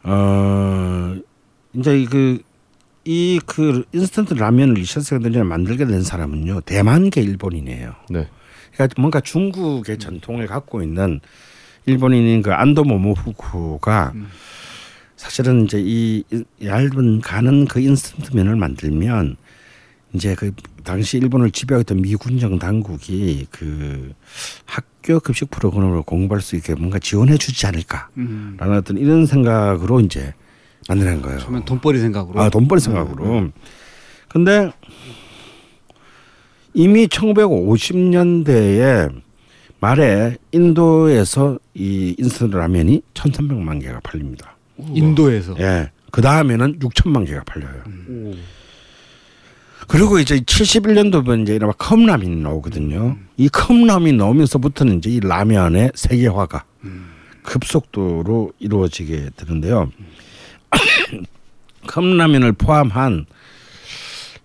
Speaker 2: 어, 이제 그 이 그 인스턴트 라면을 2차 세계 대전에 만들게 된 사람은요 대만계 일본인이에요.
Speaker 1: 네.
Speaker 2: 그러니까 뭔가 중국의 전통을 갖고 있는 일본인인 그 안도 모모후쿠가 사실은 이제 이 이- 얇은 가는 그 인스턴트 면을 만들면 이제 그 당시 일본을 지배하던 미군정 당국이 그 학교 급식 프로그램을 공부할 수 있게 뭔가 지원해 주지 않을까라는
Speaker 3: 음.
Speaker 2: 어떤 이런 생각으로 이제 만드는 거예요.
Speaker 3: 처음엔 돈벌이 생각으로.
Speaker 2: 아, 돈벌이 생각으로. 근데 이미 1950년대에 말에 인도에서 이 인스턴트 라면이 1,300만 개가 팔립니다.
Speaker 3: 인도에서.
Speaker 2: 예. 그 다음에는 6천만 개가 팔려요. 그리고 이제 71년도면 이제 이른바 컵라면이 나오거든요. 이 컵라면이 나오면서부터는 이제 이 라면의 세계화가 급속도로 이루어지게 되는데요. <coughs> 컵라면을 포함한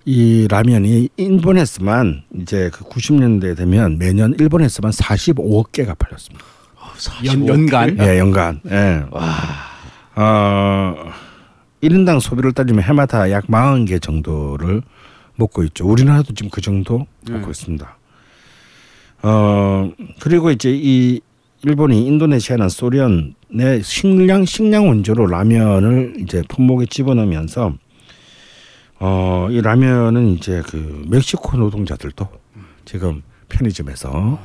Speaker 2: 이 라면이 일본에서만 이제 그 90년대 되면 매년 일본에서만 45억 개가 팔렸습니다.
Speaker 3: 연, 연간.
Speaker 2: 예, 연간. 예. 어, 1인당 소비를 따지면 해마다 약 40개 정도를 먹고 있죠. 우리나라도 지금 그 정도 먹고
Speaker 3: 네.
Speaker 2: 있습니다. 어, 그리고 이제 이 일본이 인도네시아나 소련 의 식량 식량 원조로 라면을 이제 품목에 집어넣으면서 어, 이 라면은 이제 그 멕시코 노동자들도 지금 편의점에서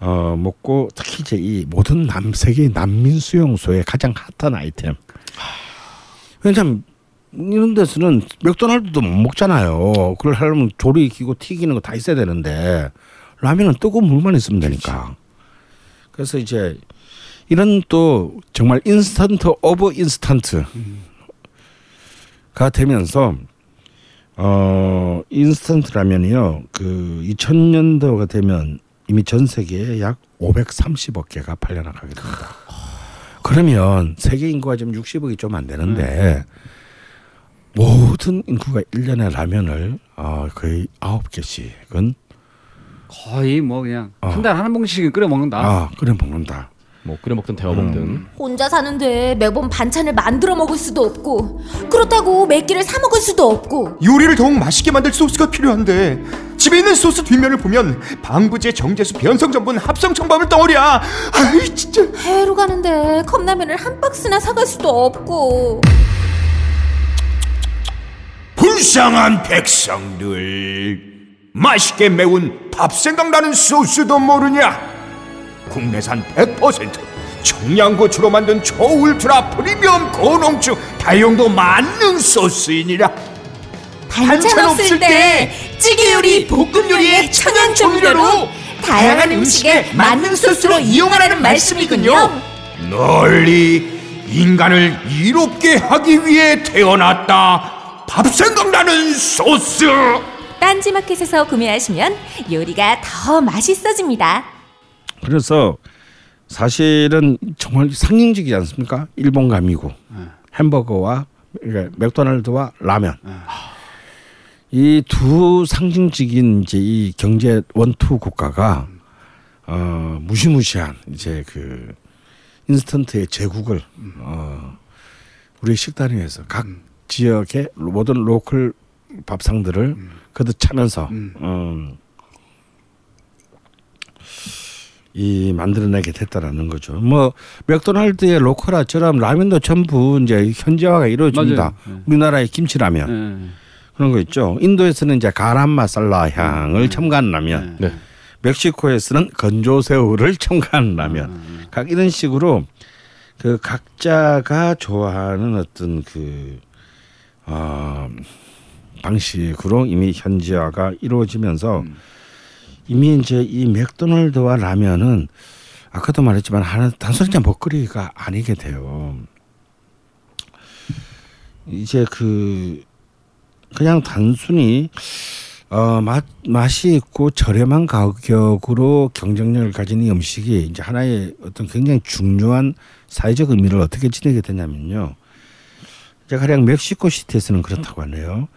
Speaker 2: 어, 먹고 특히 이제 이 모든 남 세계 난민 수용소의 가장 핫한 아이템. 왜냐면 이런 데서는 맥도날드도 못 먹잖아요. 그걸 하려면 조리 기구 튀기는 거 다 있어야 되는데 라면은 뜨거운 물만 있으면 되니까. 그래서 이제 이런 또 정말 instant of instant가 되면서 어 인스턴트 라면이요 그 2000년도가 되면 이미 전 세계에 약 530억 개가 팔려나가게 됩니다. 그러면 세계 인구가 지금 60억이 좀 안 되는데 모든 인구가 1년에 라면을 어, 거의 9개씩은
Speaker 3: 거의 뭐 그냥
Speaker 2: 어.
Speaker 3: 한 달에 한 봉씩은 끓여 먹는다.
Speaker 2: 아, 끓여 먹는다.
Speaker 1: 뭐 끓여 먹든 데워 먹든.
Speaker 4: 혼자 사는데 매번 반찬을 만들어 먹을 수도 없고 그렇다고 몇 끼를 사 먹을 수도 없고.
Speaker 5: 요리를 더욱 맛있게 만들 소스가 필요한데 집에 있는 소스 뒷면을 보면 방부제 정제수 변성 전분 합성 첨가물 덩어리야. 아이 진짜.
Speaker 4: 해외로 가는데 컵라면을 한 박스나 사갈 수도 없고.
Speaker 5: 불쌍한 백성들 맛있게 매운 밥 생각나는 소스도 모르냐 국내산 100% 청양고추로 만든 초울트라 프리미엄 고농축 다용도 만능 소스이니라
Speaker 4: 반찬 없을 때 찌개 요리, 볶음 요리에 천연 조미료로 다양한 음식에 만능 소스로 이용하라는 말씀이군요.
Speaker 5: 널리 인간을 이롭게 하기 위해 태어났다 밥 생각나는 소스
Speaker 4: 딴지마켓에서 구매하시면 요리가 더 맛있어집니다.
Speaker 2: 그래서 사실은 정말 상징적이지 않습니까? 일본과 미국 햄버거와 그러니까 맥도날드와 라면. 이 두 상징적인 이제 이 경제 one two 국가가 어 무시무시한 이제 그 인스턴트의 제국을 어 우리 식단 위에서 각 지역의 모든 local 밥상들을 거듭 차면서 어, 이 만들어내게 됐다라는 거죠. 뭐 맥도날드의 로컬화처럼 라면도 전부 이제 현지화가 이루어집니다.
Speaker 3: 맞아요. 네.
Speaker 2: 우리나라의 김치라면
Speaker 3: 예.
Speaker 2: 그런 거 있죠. 인도에서는 이제 가람 마살라 향을 첨가한 라면,
Speaker 1: 네.
Speaker 2: 멕시코에서는 건조새우를 첨가한 라면, 각 이런 식으로 그 각자가 좋아하는 어떤 그 어, 방식으로 이미 현지화가 이루어지면서 이미 이제 이 맥도날드와 라면은 아까도 말했지만 하나 단순히 그냥 먹거리가 아니게 돼요. 이제 그 그냥 단순히 어, 맛 맛이 있고 저렴한 가격으로 경쟁력을 가진 이 음식이 이제 하나의 어떤 굉장히 중요한 사회적 의미를 어떻게 지니게 되냐면요. 이제 가령 멕시코 시티에서는 그렇다고 하네요.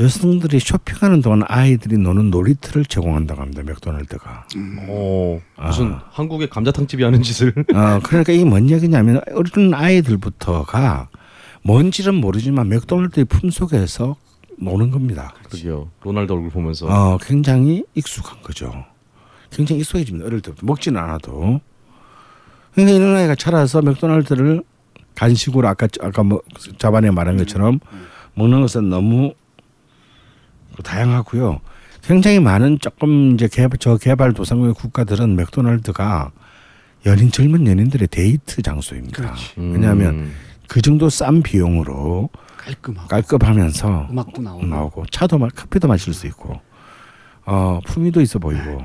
Speaker 2: 여성들이 쇼핑하는 동안 아이들이 노는 놀이터를 제공한다고 합니다. 맥도날드가.
Speaker 1: 어 무슨
Speaker 2: 아.
Speaker 1: 한국의 감자탕 집이 하는 짓을.
Speaker 2: 어, 그러니까 이게 뭔 얘기냐면 어린 아이들부터가 뭔지는 모르지만 맥도날드의 품속에서 노는 겁니다.
Speaker 1: 그러게요. 로날드 얼굴 보면서.
Speaker 2: 어, 굉장히 익숙한 거죠. 굉장히 익숙해집니다. 어릴 때부터 먹지는 않아도. 그러니까 이런 아이가 자라서 맥도날드를 간식으로 아까 아까 뭐 자반에 말한 것처럼 먹는 것은 너무 다양하고요. 굉장히 많은 조금 이제 개발 저 개발 도상국의 국가들은 맥도날드가 연인 젊은 연인들의 데이트 장소입니다.
Speaker 1: 음.
Speaker 2: 왜냐하면 그 정도 싼 비용으로
Speaker 3: 깔끔하고
Speaker 2: 깔끔하면서
Speaker 3: 음악도 나오고.
Speaker 2: 나오고 차도 마, 커피도 마실 수 있고 어 품위도 있어 보이고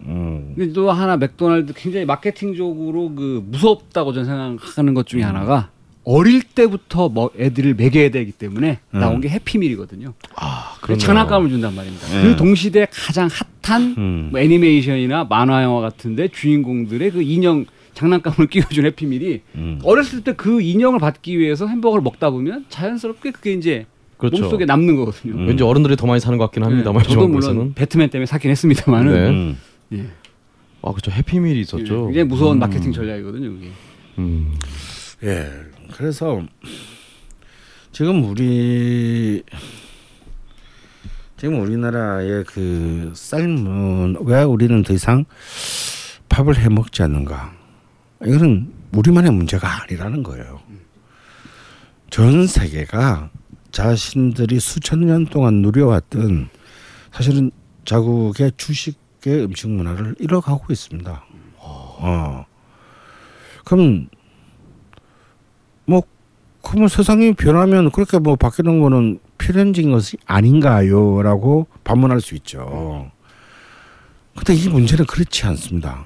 Speaker 2: 음.
Speaker 3: 근데 또 하나 맥도날드 굉장히 마케팅적으로 그 무섭다고 저는 생각하는 것 중에 하나가 어릴 때부터 뭐 애들을 먹여야 되기 때문에
Speaker 2: 음.
Speaker 3: 나온 게 해피밀이거든요.
Speaker 1: 아,
Speaker 3: 그. 장난감을 준단 말입니다.
Speaker 2: 네.
Speaker 3: 그 동시대 가장 핫한
Speaker 2: 음.
Speaker 3: 뭐 애니메이션이나 만화 영화 같은데 주인공들의 그 인형 장난감을 <laughs> 끼워준 해피밀이
Speaker 2: 음.
Speaker 3: 어렸을 때 그 인형을 받기 위해서 햄버거를 먹다 보면 자연스럽게 그게 이제
Speaker 1: 그렇죠.
Speaker 3: 몸속에 남는 거거든요.
Speaker 2: 음.
Speaker 1: 왠지 어른들이 더 많이 사는 것 같긴 합니다만
Speaker 3: 네, 저도 물론
Speaker 1: 한국에서는.
Speaker 3: 배트맨 때문에 사긴 했습니다만은
Speaker 1: 네.
Speaker 2: 음.
Speaker 3: 예.
Speaker 1: 아 그렇죠. 해피밀이 있었죠.
Speaker 3: 굉장히 무서운
Speaker 1: 음.
Speaker 3: 마케팅 전략이거든요. 그게.
Speaker 1: 음.
Speaker 2: 예. 그래서 지금 우리 지금 우리나라의 그 삶은 왜 우리는 더 이상 밥을 해 먹지 않는가? 이거는 우리만의 문제가 아니라는 거예요. 전 세계가 자신들이 수천 년 동안 누려왔던 사실은 자국의 주식의 음식 문화를 잃어가고 있습니다. 어. 그럼 뭐 그러면 세상이 변하면 그렇게 뭐 바뀌는 거는 필연적인 것이 아닌가요라고 반문할 수 있죠. 근데 이 문제는 그렇지 않습니다.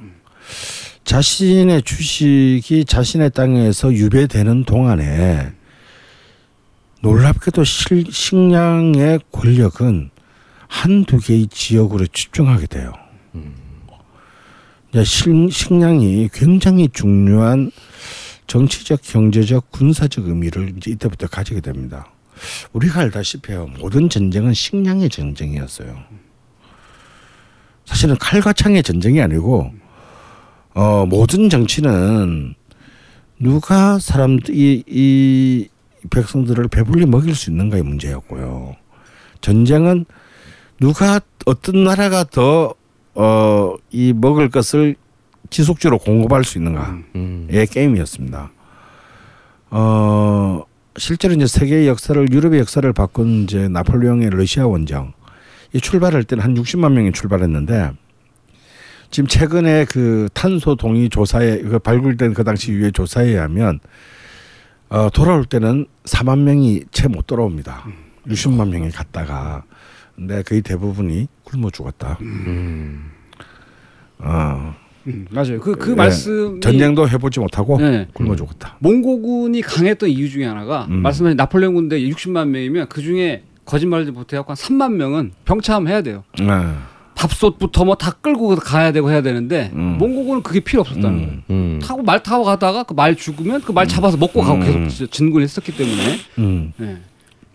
Speaker 2: 자신의 주식이 자신의 땅에서 유배되는 동안에 놀랍게도 실, 식량의 권력은 한두 개의 지역으로 집중하게 돼요. 이제 식, 식량이 굉장히 중요한 정치적, 경제적, 군사적 의미를 이제 이때부터 가지게 됩니다. 우리가 알다시피요 모든 전쟁은 식량의 전쟁이었어요. 사실은 칼과 창의 전쟁이 아니고 어 모든 정치는 누가 사람들 이, 이 백성들을 배불리 먹일 수 있는가의 문제였고요. 전쟁은 누가 어떤 나라가 더 어 이 먹을 것을 지속적으로 공급할 수 있는가.
Speaker 1: 음.
Speaker 2: 의 게임이었습니다. 어 실제로 이제 세계의 역사를 유럽의 역사를 바꾼 이제 나폴레옹의 러시아 원정 이 출발할 때는 한 60만 명이 출발했는데 지금 최근에 그 탄소 동의 조사에 그 발굴된 그 당시 유해 조사에 의하면 어 돌아올 때는 4만 명이 채 못 돌아옵니다. 60만 명이 갔다가 근데 거의 대부분이 굶어 죽었다.
Speaker 1: 음.
Speaker 2: 어
Speaker 3: 음, 맞아요. 그그
Speaker 2: 예,
Speaker 3: 말씀이
Speaker 2: 전쟁도 해보지 못하고
Speaker 3: 네.
Speaker 2: 굶어 죽었다.
Speaker 3: 몽고군이 강했던 이유 중에 하나가
Speaker 2: 음.
Speaker 3: 말씀하신 나폴레옹 군대 60만 명이면 그 중에 거짓말을 못해갖고 한 3만 명은 병참해야 돼요.
Speaker 2: 네.
Speaker 3: 밥솥부터 뭐 다 끌고 가야 되고 해야 되는데
Speaker 2: 음.
Speaker 3: 몽고군은 그게 필요 없었다는 거예요.
Speaker 1: 음.
Speaker 3: 타고 말 타고 가다가 그 말 죽으면 그 말 잡아서 먹고 가고
Speaker 2: 음.
Speaker 3: 계속 진군했었기 때문에
Speaker 2: 음.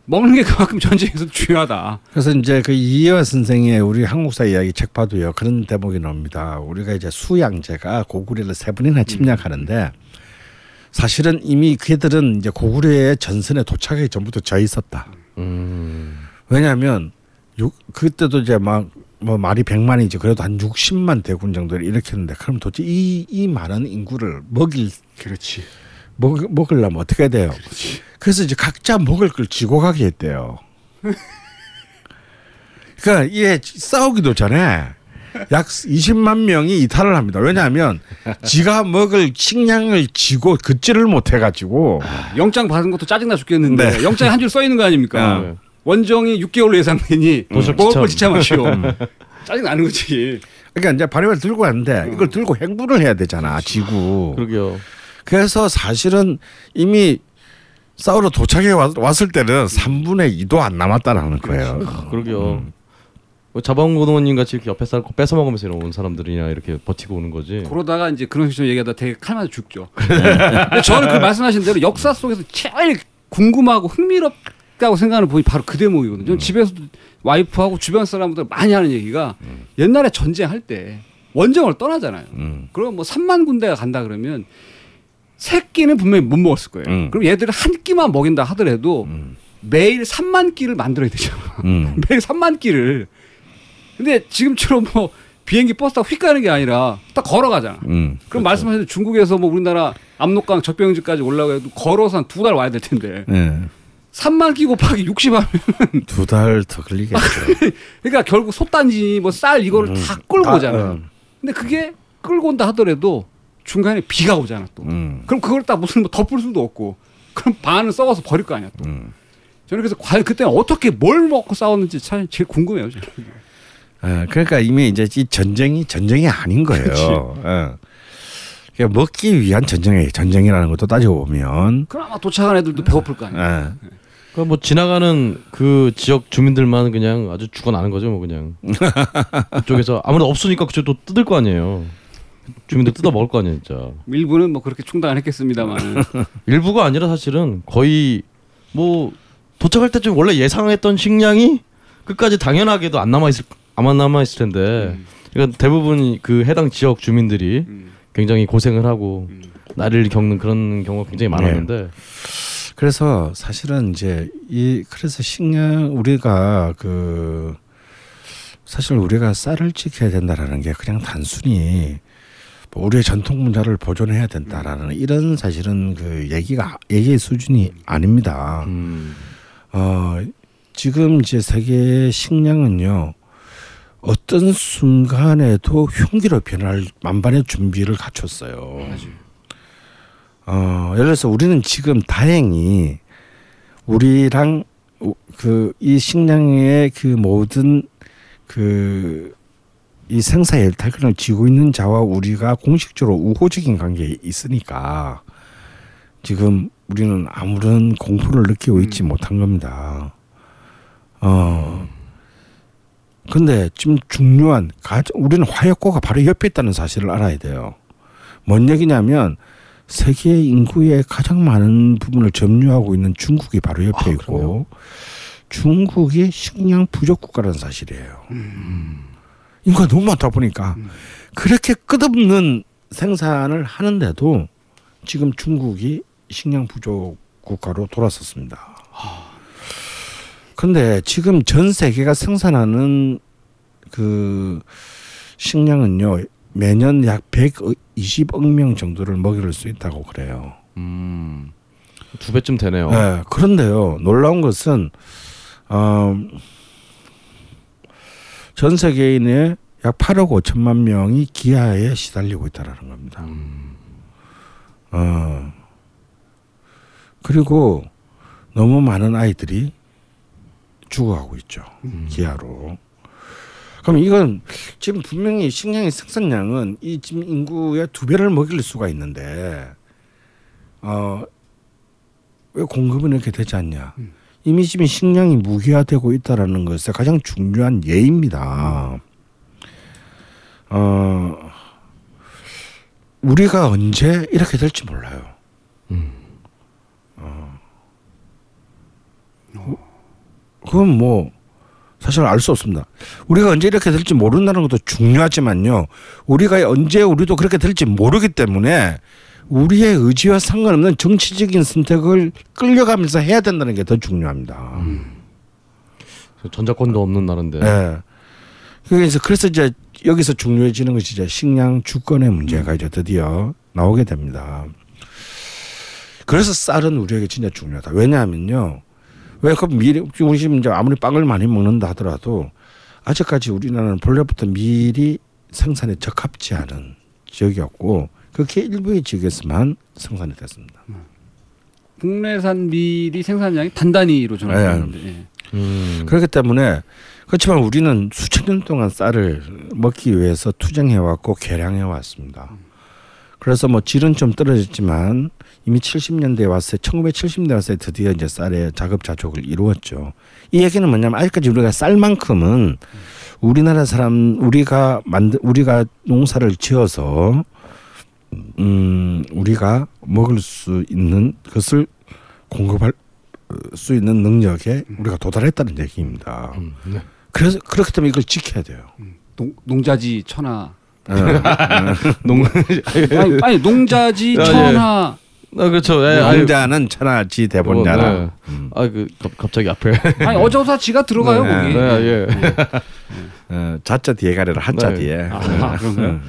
Speaker 3: 예. 먹는 게 그만큼 전쟁에서 중요하다.
Speaker 2: 그래서 이제 그 이해화 선생의 우리 한국사 이야기 책 봐도요 그런 대목이 나옵니다. 우리가 이제 수양제가 고구려를 세 번이나 침략하는데 사실은 이미 그들은 이제 고구려의 전선에 도착하기 전부터 져 있었다.
Speaker 1: 음.
Speaker 2: 왜냐하면 육, 그때도 이제 막 뭐 말이 100만이지 그래도 한 60만 대군 정도를 일으켰는데 그럼 도대체 이, 이 많은 인구를 먹일
Speaker 3: 그렇지.
Speaker 2: 먹, 먹으려면 어떻게 해야 돼요? 그래서 이제 각자 먹을 걸 쥐고 가게 했대요. <laughs> 그러니까 이게 싸우기도 전에 약 20만 명이 이탈을 합니다. 왜냐하면 지가 먹을 식량을 쥐고 긋지를 못해가지고
Speaker 3: 영장 받은 것도 짜증나 죽겠는데
Speaker 2: 네.
Speaker 3: 영장에 한 줄 써 있는 거 아닙니까?
Speaker 1: 네.
Speaker 3: 원정이 6개월로 예상되니
Speaker 1: 도시락
Speaker 3: 먹을 걸
Speaker 1: 지참.
Speaker 3: 지참하시오. 짜증 나는 거지.
Speaker 2: 그러니까 이제 발효를 들고 왔는데 이걸 들고 행군을 해야 되잖아 지구.
Speaker 1: 그러게요.
Speaker 2: 그래서 사실은 이미 싸우러 도착해 왔, 왔을 때는 3분의 2도 안 남았다라는 거예요.
Speaker 1: 아, 그러게요.
Speaker 2: 음.
Speaker 1: 뭐 자방고등원님 같이 이렇게 옆에 살 뺏어 먹으면서 온 사람들이나 이렇게 버티고 오는 거지.
Speaker 3: 그러다가 이제 그런 식으로 얘기하다 되게 칼 맞아 죽죠. <laughs> 근데 저는 그 말씀하신 대로 역사 속에서 제일 궁금하고 흥미롭다고 생각하는 부분이 바로 그 대목이거든요. 저는 집에서도 와이프하고 주변 사람들 많이 하는 얘기가 옛날에 전쟁할 때 원정을 떠나잖아요.
Speaker 2: 음.
Speaker 3: 그럼 뭐 3만 군대가 간다 그러면 세 끼는 분명히 못 먹었을 거예요.
Speaker 2: 음.
Speaker 3: 그럼 얘들을 한 끼만 먹인다 하더라도
Speaker 2: 음.
Speaker 3: 매일 3만 끼를 만들어야 되잖아.
Speaker 2: 음. <laughs>
Speaker 3: 매일 3만 끼를. 근데 지금처럼 뭐 비행기 버스 타고 휙 가는 게 아니라 딱 걸어가잖아.
Speaker 2: 음.
Speaker 3: 그럼 말씀하신 중국에서 뭐 우리나라 압록강 적병지까지 올라가도 걸어서 한 두 달 와야 될 텐데
Speaker 2: 예.
Speaker 3: 3만 끼 곱하기 60 하면 <laughs>
Speaker 2: 두 달 더 걸리겠죠. <laughs>
Speaker 3: 그러니까 결국 솥단지 뭐 쌀 이거를 다 끌고
Speaker 2: 아,
Speaker 3: 오잖아요.
Speaker 2: 음.
Speaker 3: 근데 그게 끌고 온다 하더라도 중간에 비가 오잖아 또.
Speaker 2: 음.
Speaker 3: 그럼 그걸 딱 무슨 뭐 덮을 수도 없고 그럼 반은 썩어서 버릴 거 아니야 또.
Speaker 2: 음.
Speaker 3: 저는 그래서 과연 그때 어떻게 뭘 먹고 싸웠는지 참 제일 궁금해요. 저는.
Speaker 2: 예, 그러니까 이미 이제 이 전쟁이 전쟁이 아닌 거예요. 예. 그러니까 먹기 위한 전쟁이 전쟁이라는 것도 따지고 보면
Speaker 3: 그나마 도착한 애들도 배고플 거 아니야.
Speaker 2: 예.
Speaker 1: 그러니까 뭐 지나가는 그 지역 주민들만 그냥 아주 죽어나는 거죠, 뭐 그냥. <laughs> 그쪽에서 아무래도 없으니까 그쪽 또 뜯을 거 아니에요. 주민들 뜯어 먹을 거 아니에요, 진짜.
Speaker 3: 일부는 뭐 그렇게 충당을 했겠습니다만 <laughs>
Speaker 1: 일부가 아니라 사실은 거의 뭐 도착할 때쯤 원래 예상했던 식량이 끝까지 당연하게도 안 남아 있을 안 남아 있을 텐데. 그러니까 대부분 그 해당 지역 주민들이
Speaker 3: 음.
Speaker 1: 굉장히 고생을 하고 나를 겪는 그런 경우가 굉장히 많았는데
Speaker 2: 그래서 사실은 이제 이 그래서 식량 우리가 그 사실 우리가 쌀을 지켜야 된다라는 게 그냥 단순히 뭐 우리의 전통 문화를 보존해야 된다라는 이런 사실은 그 얘기가 얘기의 수준이 아닙니다.
Speaker 1: 음.
Speaker 2: 어 지금 이제 세계의 식량은요 어떤 순간에도 흉기로 변할 만반의 준비를 갖췄어요. 어 예를 들어서 우리는 지금 다행히 우리랑 그 이 식량의 그 모든 그 이 생사 일탈권을 쥐고 있는 자와 우리가 공식적으로 우호적인 관계에 있으니까 지금 우리는 아무런 공포를 느끼고 있지 못한 겁니다. 어. 근데 지금 중요한 가장 우리는 화약고가 바로 옆에 있다는 사실을 알아야 돼요. 뭔 얘기냐면 세계 인구의 가장 많은 부분을 점유하고 있는 중국이 바로 옆에
Speaker 1: 아,
Speaker 2: 있고. 중국이 식량 부족 국가라는 사실이에요. 인구가 너무 많다 보니까 그렇게 끝없는 생산을 하는데도 지금 중국이 식량 부족 국가로 돌아섰습니다. 근데 지금 전 세계가 생산하는 그 식량은요 매년 약 120억 명 정도를 먹일 수 있다고 그래요.
Speaker 1: 음. 두 배쯤 되네요.
Speaker 2: 네, 그런데요 놀라운 것은 어, 전 세계인의 약 8억 5천만 명이 기아에 시달리고 있다라는 겁니다. 어, 그리고 너무 많은 아이들이 죽어가고 있죠. 기아로. 그럼 이건 지금 분명히 식량의 생산량은 이 지금 인구의 두 배를 먹일 수가 있는데 어, 왜 공급은 이렇게 되지 않냐? 이미 지금 식량이 무기화되고 있다라는 것의 가장 중요한 예입니다. 어, 우리가 언제 이렇게 될지 몰라요. 어. 그건 뭐 사실 알 수 없습니다. 우리가 언제 이렇게 될지 모른다는 것도 중요하지만요. 우리가 언제 우리도 그렇게 될지 모르기 때문에 우리의 의지와 상관없는 정치적인 선택을 끌려가면서 해야 된다는 게 더 중요합니다.
Speaker 1: 전자권도 없는 나라인데.
Speaker 2: 예. 그래서 그래서 이제 여기서 중요해지는 것이 이제 식량 주권의 문제가 이제 드디어 나오게 됩니다. 그래서 쌀은 우리에게 진짜 중요하다. 왜냐하면요. 왜그 미리 우리 지금 이제 아무리 빵을 많이 먹는다 하더라도 아직까지 우리나라는 본래부터 미리 생산에 적합지 않은 지역이었고 그렇게 일부의 지역에서만 생산이 됐습니다.
Speaker 3: 국내산 밀이 생산량이 단단히로 저는
Speaker 2: 네.
Speaker 3: 예.
Speaker 1: 음.
Speaker 2: 그렇기 때문에 그렇지만 우리는 수천 년 동안 쌀을 먹기 위해서 투쟁해 왔고 개량해 왔습니다. 그래서 뭐 질은 좀 떨어졌지만 이미 70년대에 왔을 때 1970년대 왔을 때 드디어 이제 쌀의 자급자족을 이루었죠. 이 얘기는 뭐냐면 아직까지 우리가 쌀만큼은 우리나라 사람 우리가 만든 우리가 농사를 지어서 음 우리가 먹을 수 있는 것을 공급할 수 있는 능력에 우리가 도달했다는 얘기입니다.
Speaker 1: 음, 네.
Speaker 2: 그래서 그렇기 때문에 이걸 지켜야 돼요.
Speaker 3: 농, 농자지 천하 <laughs>
Speaker 1: 농
Speaker 3: 아니, 아니 농자지
Speaker 1: 아, 예.
Speaker 3: 천하
Speaker 1: 아 그렇죠. 예,
Speaker 2: 농자는 천하지 대본자라.
Speaker 1: 어, 네. 아, 그 갑- 갑자기 앞에.
Speaker 3: 아니 어저사 지가 들어가요
Speaker 2: 네.
Speaker 3: 거기
Speaker 1: 네, 예.
Speaker 2: 어, 자자 뒤에 가려라 한자
Speaker 1: 네.
Speaker 2: 뒤에.
Speaker 3: 아, 그런가요?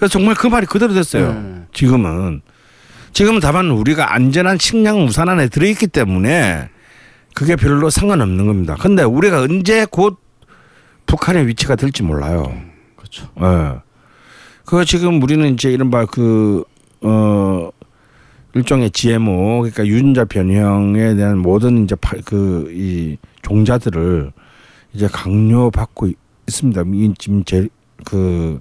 Speaker 2: 그래서 정말 그 말이 그대로 됐어요.
Speaker 3: 네.
Speaker 2: 지금은 지금은 다만 우리가 안전한 식량 우산 안에 들어있기 때문에 그게 별로 상관없는 겁니다. 근데 우리가 언제 곧 북한의 위치가 될지 몰라요.
Speaker 1: 그렇죠.
Speaker 2: 예. 그 지금 우리는 이제 이른바 그, 어, 일종의 GMO, 그러니까 유전자 변형에 대한 모든 이제 그 이 종자들을 이제 강요받고 있- 있습니다. 이 지금 제, 그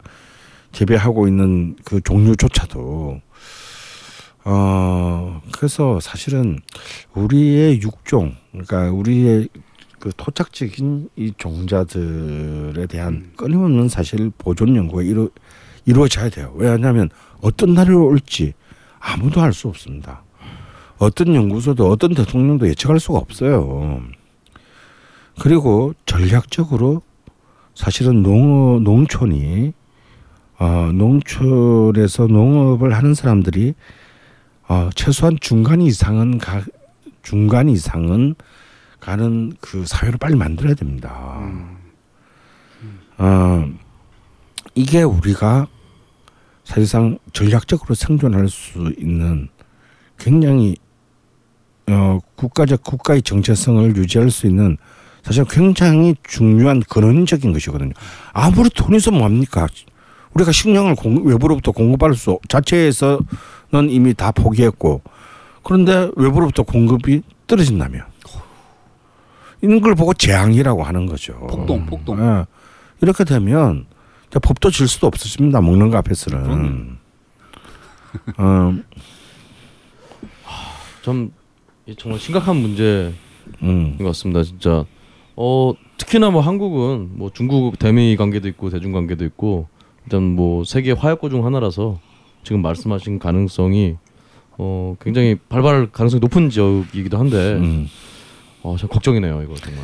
Speaker 2: 재배하고 있는 그 종류조차도 어 그래서 사실은 우리의 육종 그러니까 우리의 그 토착적인 이 종자들에 대한 끊임없는 사실 보존 연구가 이루, 이루어져야 돼요. 왜냐하면 어떤 날이 올지 아무도 알 수 없습니다. 어떤 연구소도 어떤 대통령도 예측할 수가 없어요. 그리고 전략적으로 사실은 농 농촌이 어, 농촌에서 농업을 하는 사람들이 어, 최소한 중간 이상은 가, 중간 이상은 가는 그 사회를 빨리 만들어야 됩니다. 어, 이게 우리가 사실상 전략적으로 생존할 수 있는 굉장히 어, 국가적 국가의 정체성을 유지할 수 있는 사실 굉장히 중요한 근원적인 것이거든요. 아무리 돈이 있으면 뭐합니까? 우리가 식량을 공, 외부로부터 공급할 수 자체에서는 이미 다 포기했고 그런데 외부로부터 공급이 떨어진다면 이런 걸 보고 재앙이라고 하는 거죠.
Speaker 3: 폭동, 폭동.
Speaker 2: 예. 이렇게 되면 법도 질 수도 없어집니다. 먹는 거 앞에서는. 어,
Speaker 1: 좀 정말 심각한 문제인
Speaker 2: 음,
Speaker 1: 것 같습니다. 진짜. 어 특히나 뭐 한국은 뭐 중국 대미 관계도 있고 대중 관계도 있고 일단 뭐 세계 화약고 중 하나라서 지금 말씀하신 가능성이 어 굉장히 발발 가능성이 높은 지역이기도 한데
Speaker 2: 음.
Speaker 1: 어, 참 걱정이네요 이거 정말.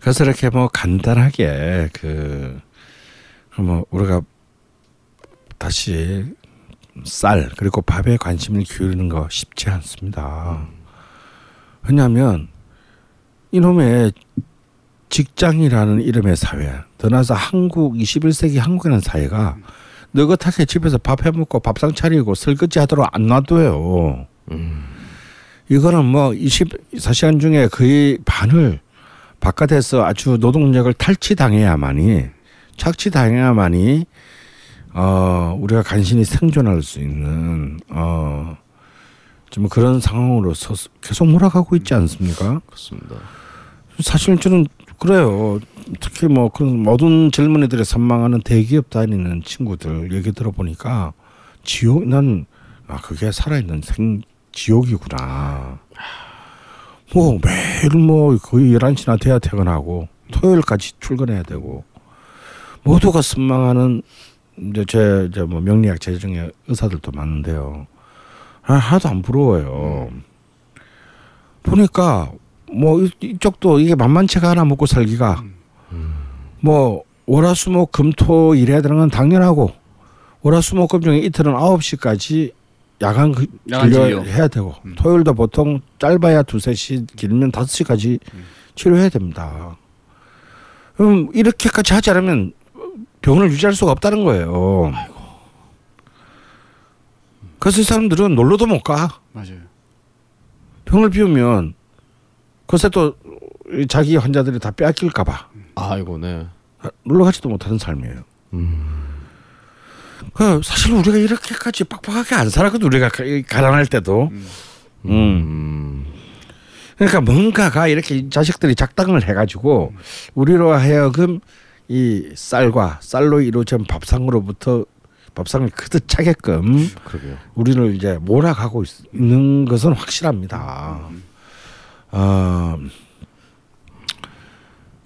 Speaker 2: 그래서 이렇게 뭐 간단하게 그, 그뭐 우리가 다시 쌀 그리고 밥에 관심을 기울이는 거 쉽지 않습니다. 왜냐하면 이놈의 직장이라는 이름의 사회, 더 나아서 한국 21세기 한국이라는 사회가 느긋하게 집에서 밥 해먹고 밥상 차리고 설거지 하도록 안 놔둬요. 이거는 뭐 24시간 중에 거의 반을 바깥에서 아주 노동력을 탈취당해야만이 착취당해야만이 어 우리가 간신히 생존할 수 있는 어 지금 그런 상황으로 서 계속 몰아가고 있지 않습니까?
Speaker 1: 그렇습니다.
Speaker 2: 사실 저는 그래요. 특히 뭐 그런 모든 젊은이들의 선망하는 대기업 다니는 친구들 얘기 들어보니까 지옥 난 아 그게 살아있는 생 지옥이구나. 뭐 매일 뭐 거의 11시나 돼야 퇴근하고 토요일까지 출근해야 되고 모두가 선망하는 이제 제 이제 뭐 명리학 재정의 의사들도 많은데요. 아, 하나도 안 부러워요. 보니까 뭐 이- 이쪽도 이게 만만치가 않아 먹고 살기가 뭐 월화수목 금토 일해야 되는 건 당연하고 월화수목금 중에 이틀은 9시까지 야간 그 진료. 해야 되고 토요일도 보통 짧아야 두세 시 길면 다섯 시까지 치료해야 됩니다. 그럼 이렇게까지 하지 않으면 병원을 유지할 수가 없다는 거예요. 그래서 이 사람들은 놀러도 못 가.
Speaker 3: 맞아요.
Speaker 2: 병을 비우면 글쎄 또 자기 환자들이 다 빼앗길까봐
Speaker 1: 아이고 네.
Speaker 2: 놀러 가지도 못하는 삶이에요. 그 사실 우리가 이렇게까지 빡빡하게 안 살았거든 우리가 가- 가난할 때도. 음.
Speaker 1: 음.
Speaker 2: 그러니까 뭔가가 이렇게 자식들이 작당을 해가지고 우리로 하여금 이 쌀과 쌀로 이루어진 밥상으로부터 밥상을 그득 차게끔
Speaker 1: 그러게요.
Speaker 2: 우리를 이제 몰아가고 있, 는 것은 확실합니다. 어,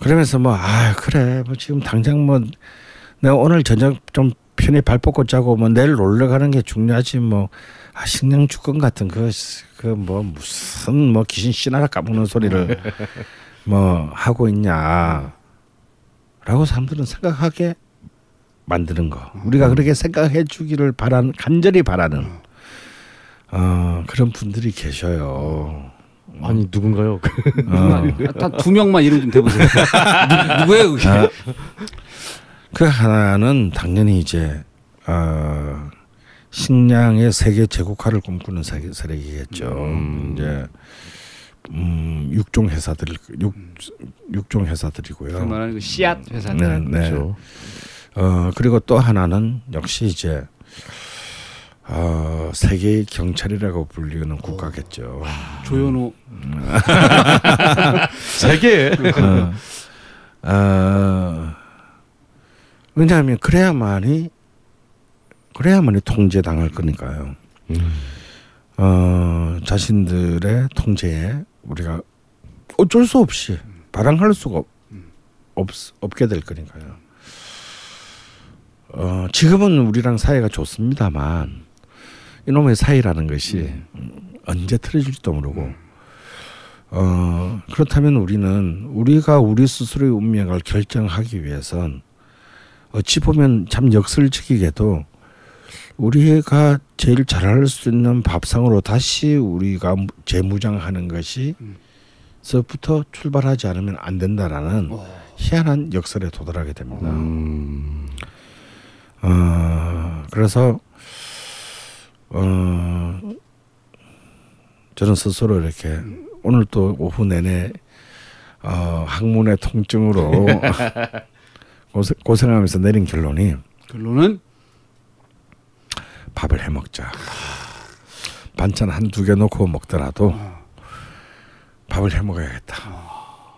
Speaker 2: 그러면서 뭐, 아, 그래. 뭐 지금 당장 뭐, 내가 오늘 저녁 좀 편히 발 뻗고 자고 뭐 내일 놀러 가는 게 중요하지 뭐, 아, 식량 주권 같은 그, 그 뭐 무슨 뭐 귀신 씨나라 까먹는 소리를 <laughs> 뭐 하고 있냐. 라고 사람들은 생각하게 만드는 거. 우리가 그렇게 생각해 주기를 바라는 간절히 바라는 어, 그런 분들이 계셔요.
Speaker 1: 아니 누군가요? <laughs>
Speaker 2: 어,
Speaker 3: 다두 명만 이름 좀 대보세요. 누, 누구예요 그게?
Speaker 2: 아, 그 하나는 당연히 이제 어, 식량의 세계 제국화를 꿈꾸는 세계 세력이겠죠.
Speaker 1: 음.
Speaker 2: 이제 음, 육종 회사들 육 육종 회사들이고요.
Speaker 3: 그 말하는 그 씨앗 회사들.
Speaker 2: 네, 네.
Speaker 1: 그렇죠.
Speaker 2: 어 그리고 또 하나는 역시 이제 어, 세계의 경찰이라고 불리는 국가겠죠.
Speaker 3: 조현호 <laughs>
Speaker 1: 세계.
Speaker 2: 어, 어, 왜냐하면 그래야만이 그래야만이 통제당할 거니까요. 어, 자신들의 통제에 우리가 어쩔 수 없이 발항할 수가 없, 없 없게 될 거니까요. 어, 지금은 우리랑 사이가 좋습니다만 이놈의 사이라는 것이 음, 언제 틀어질지도 모르고. 어, 그렇다면 우리는 우리가 우리 스스로의 운명을 결정하기 위해선 어찌 보면 참 역설적이게도 우리가 제일 잘할 수 있는 밥상으로 다시 우리가 무- 재무장하는 것이 서부터 출발하지 않으면 안 된다라는 희한한 역설에 도달하게 됩니다.
Speaker 1: 음.
Speaker 2: 어, 그래서 어, 저는 스스로 이렇게 오늘 또 오후 내내 어, 학문의 통증으로 <laughs> 고생, 고생하면서 내린 결론이
Speaker 3: 결론은
Speaker 2: 밥을 해 먹자. 반찬 한 두 개 놓고 먹더라도 밥을 해 먹어야겠다.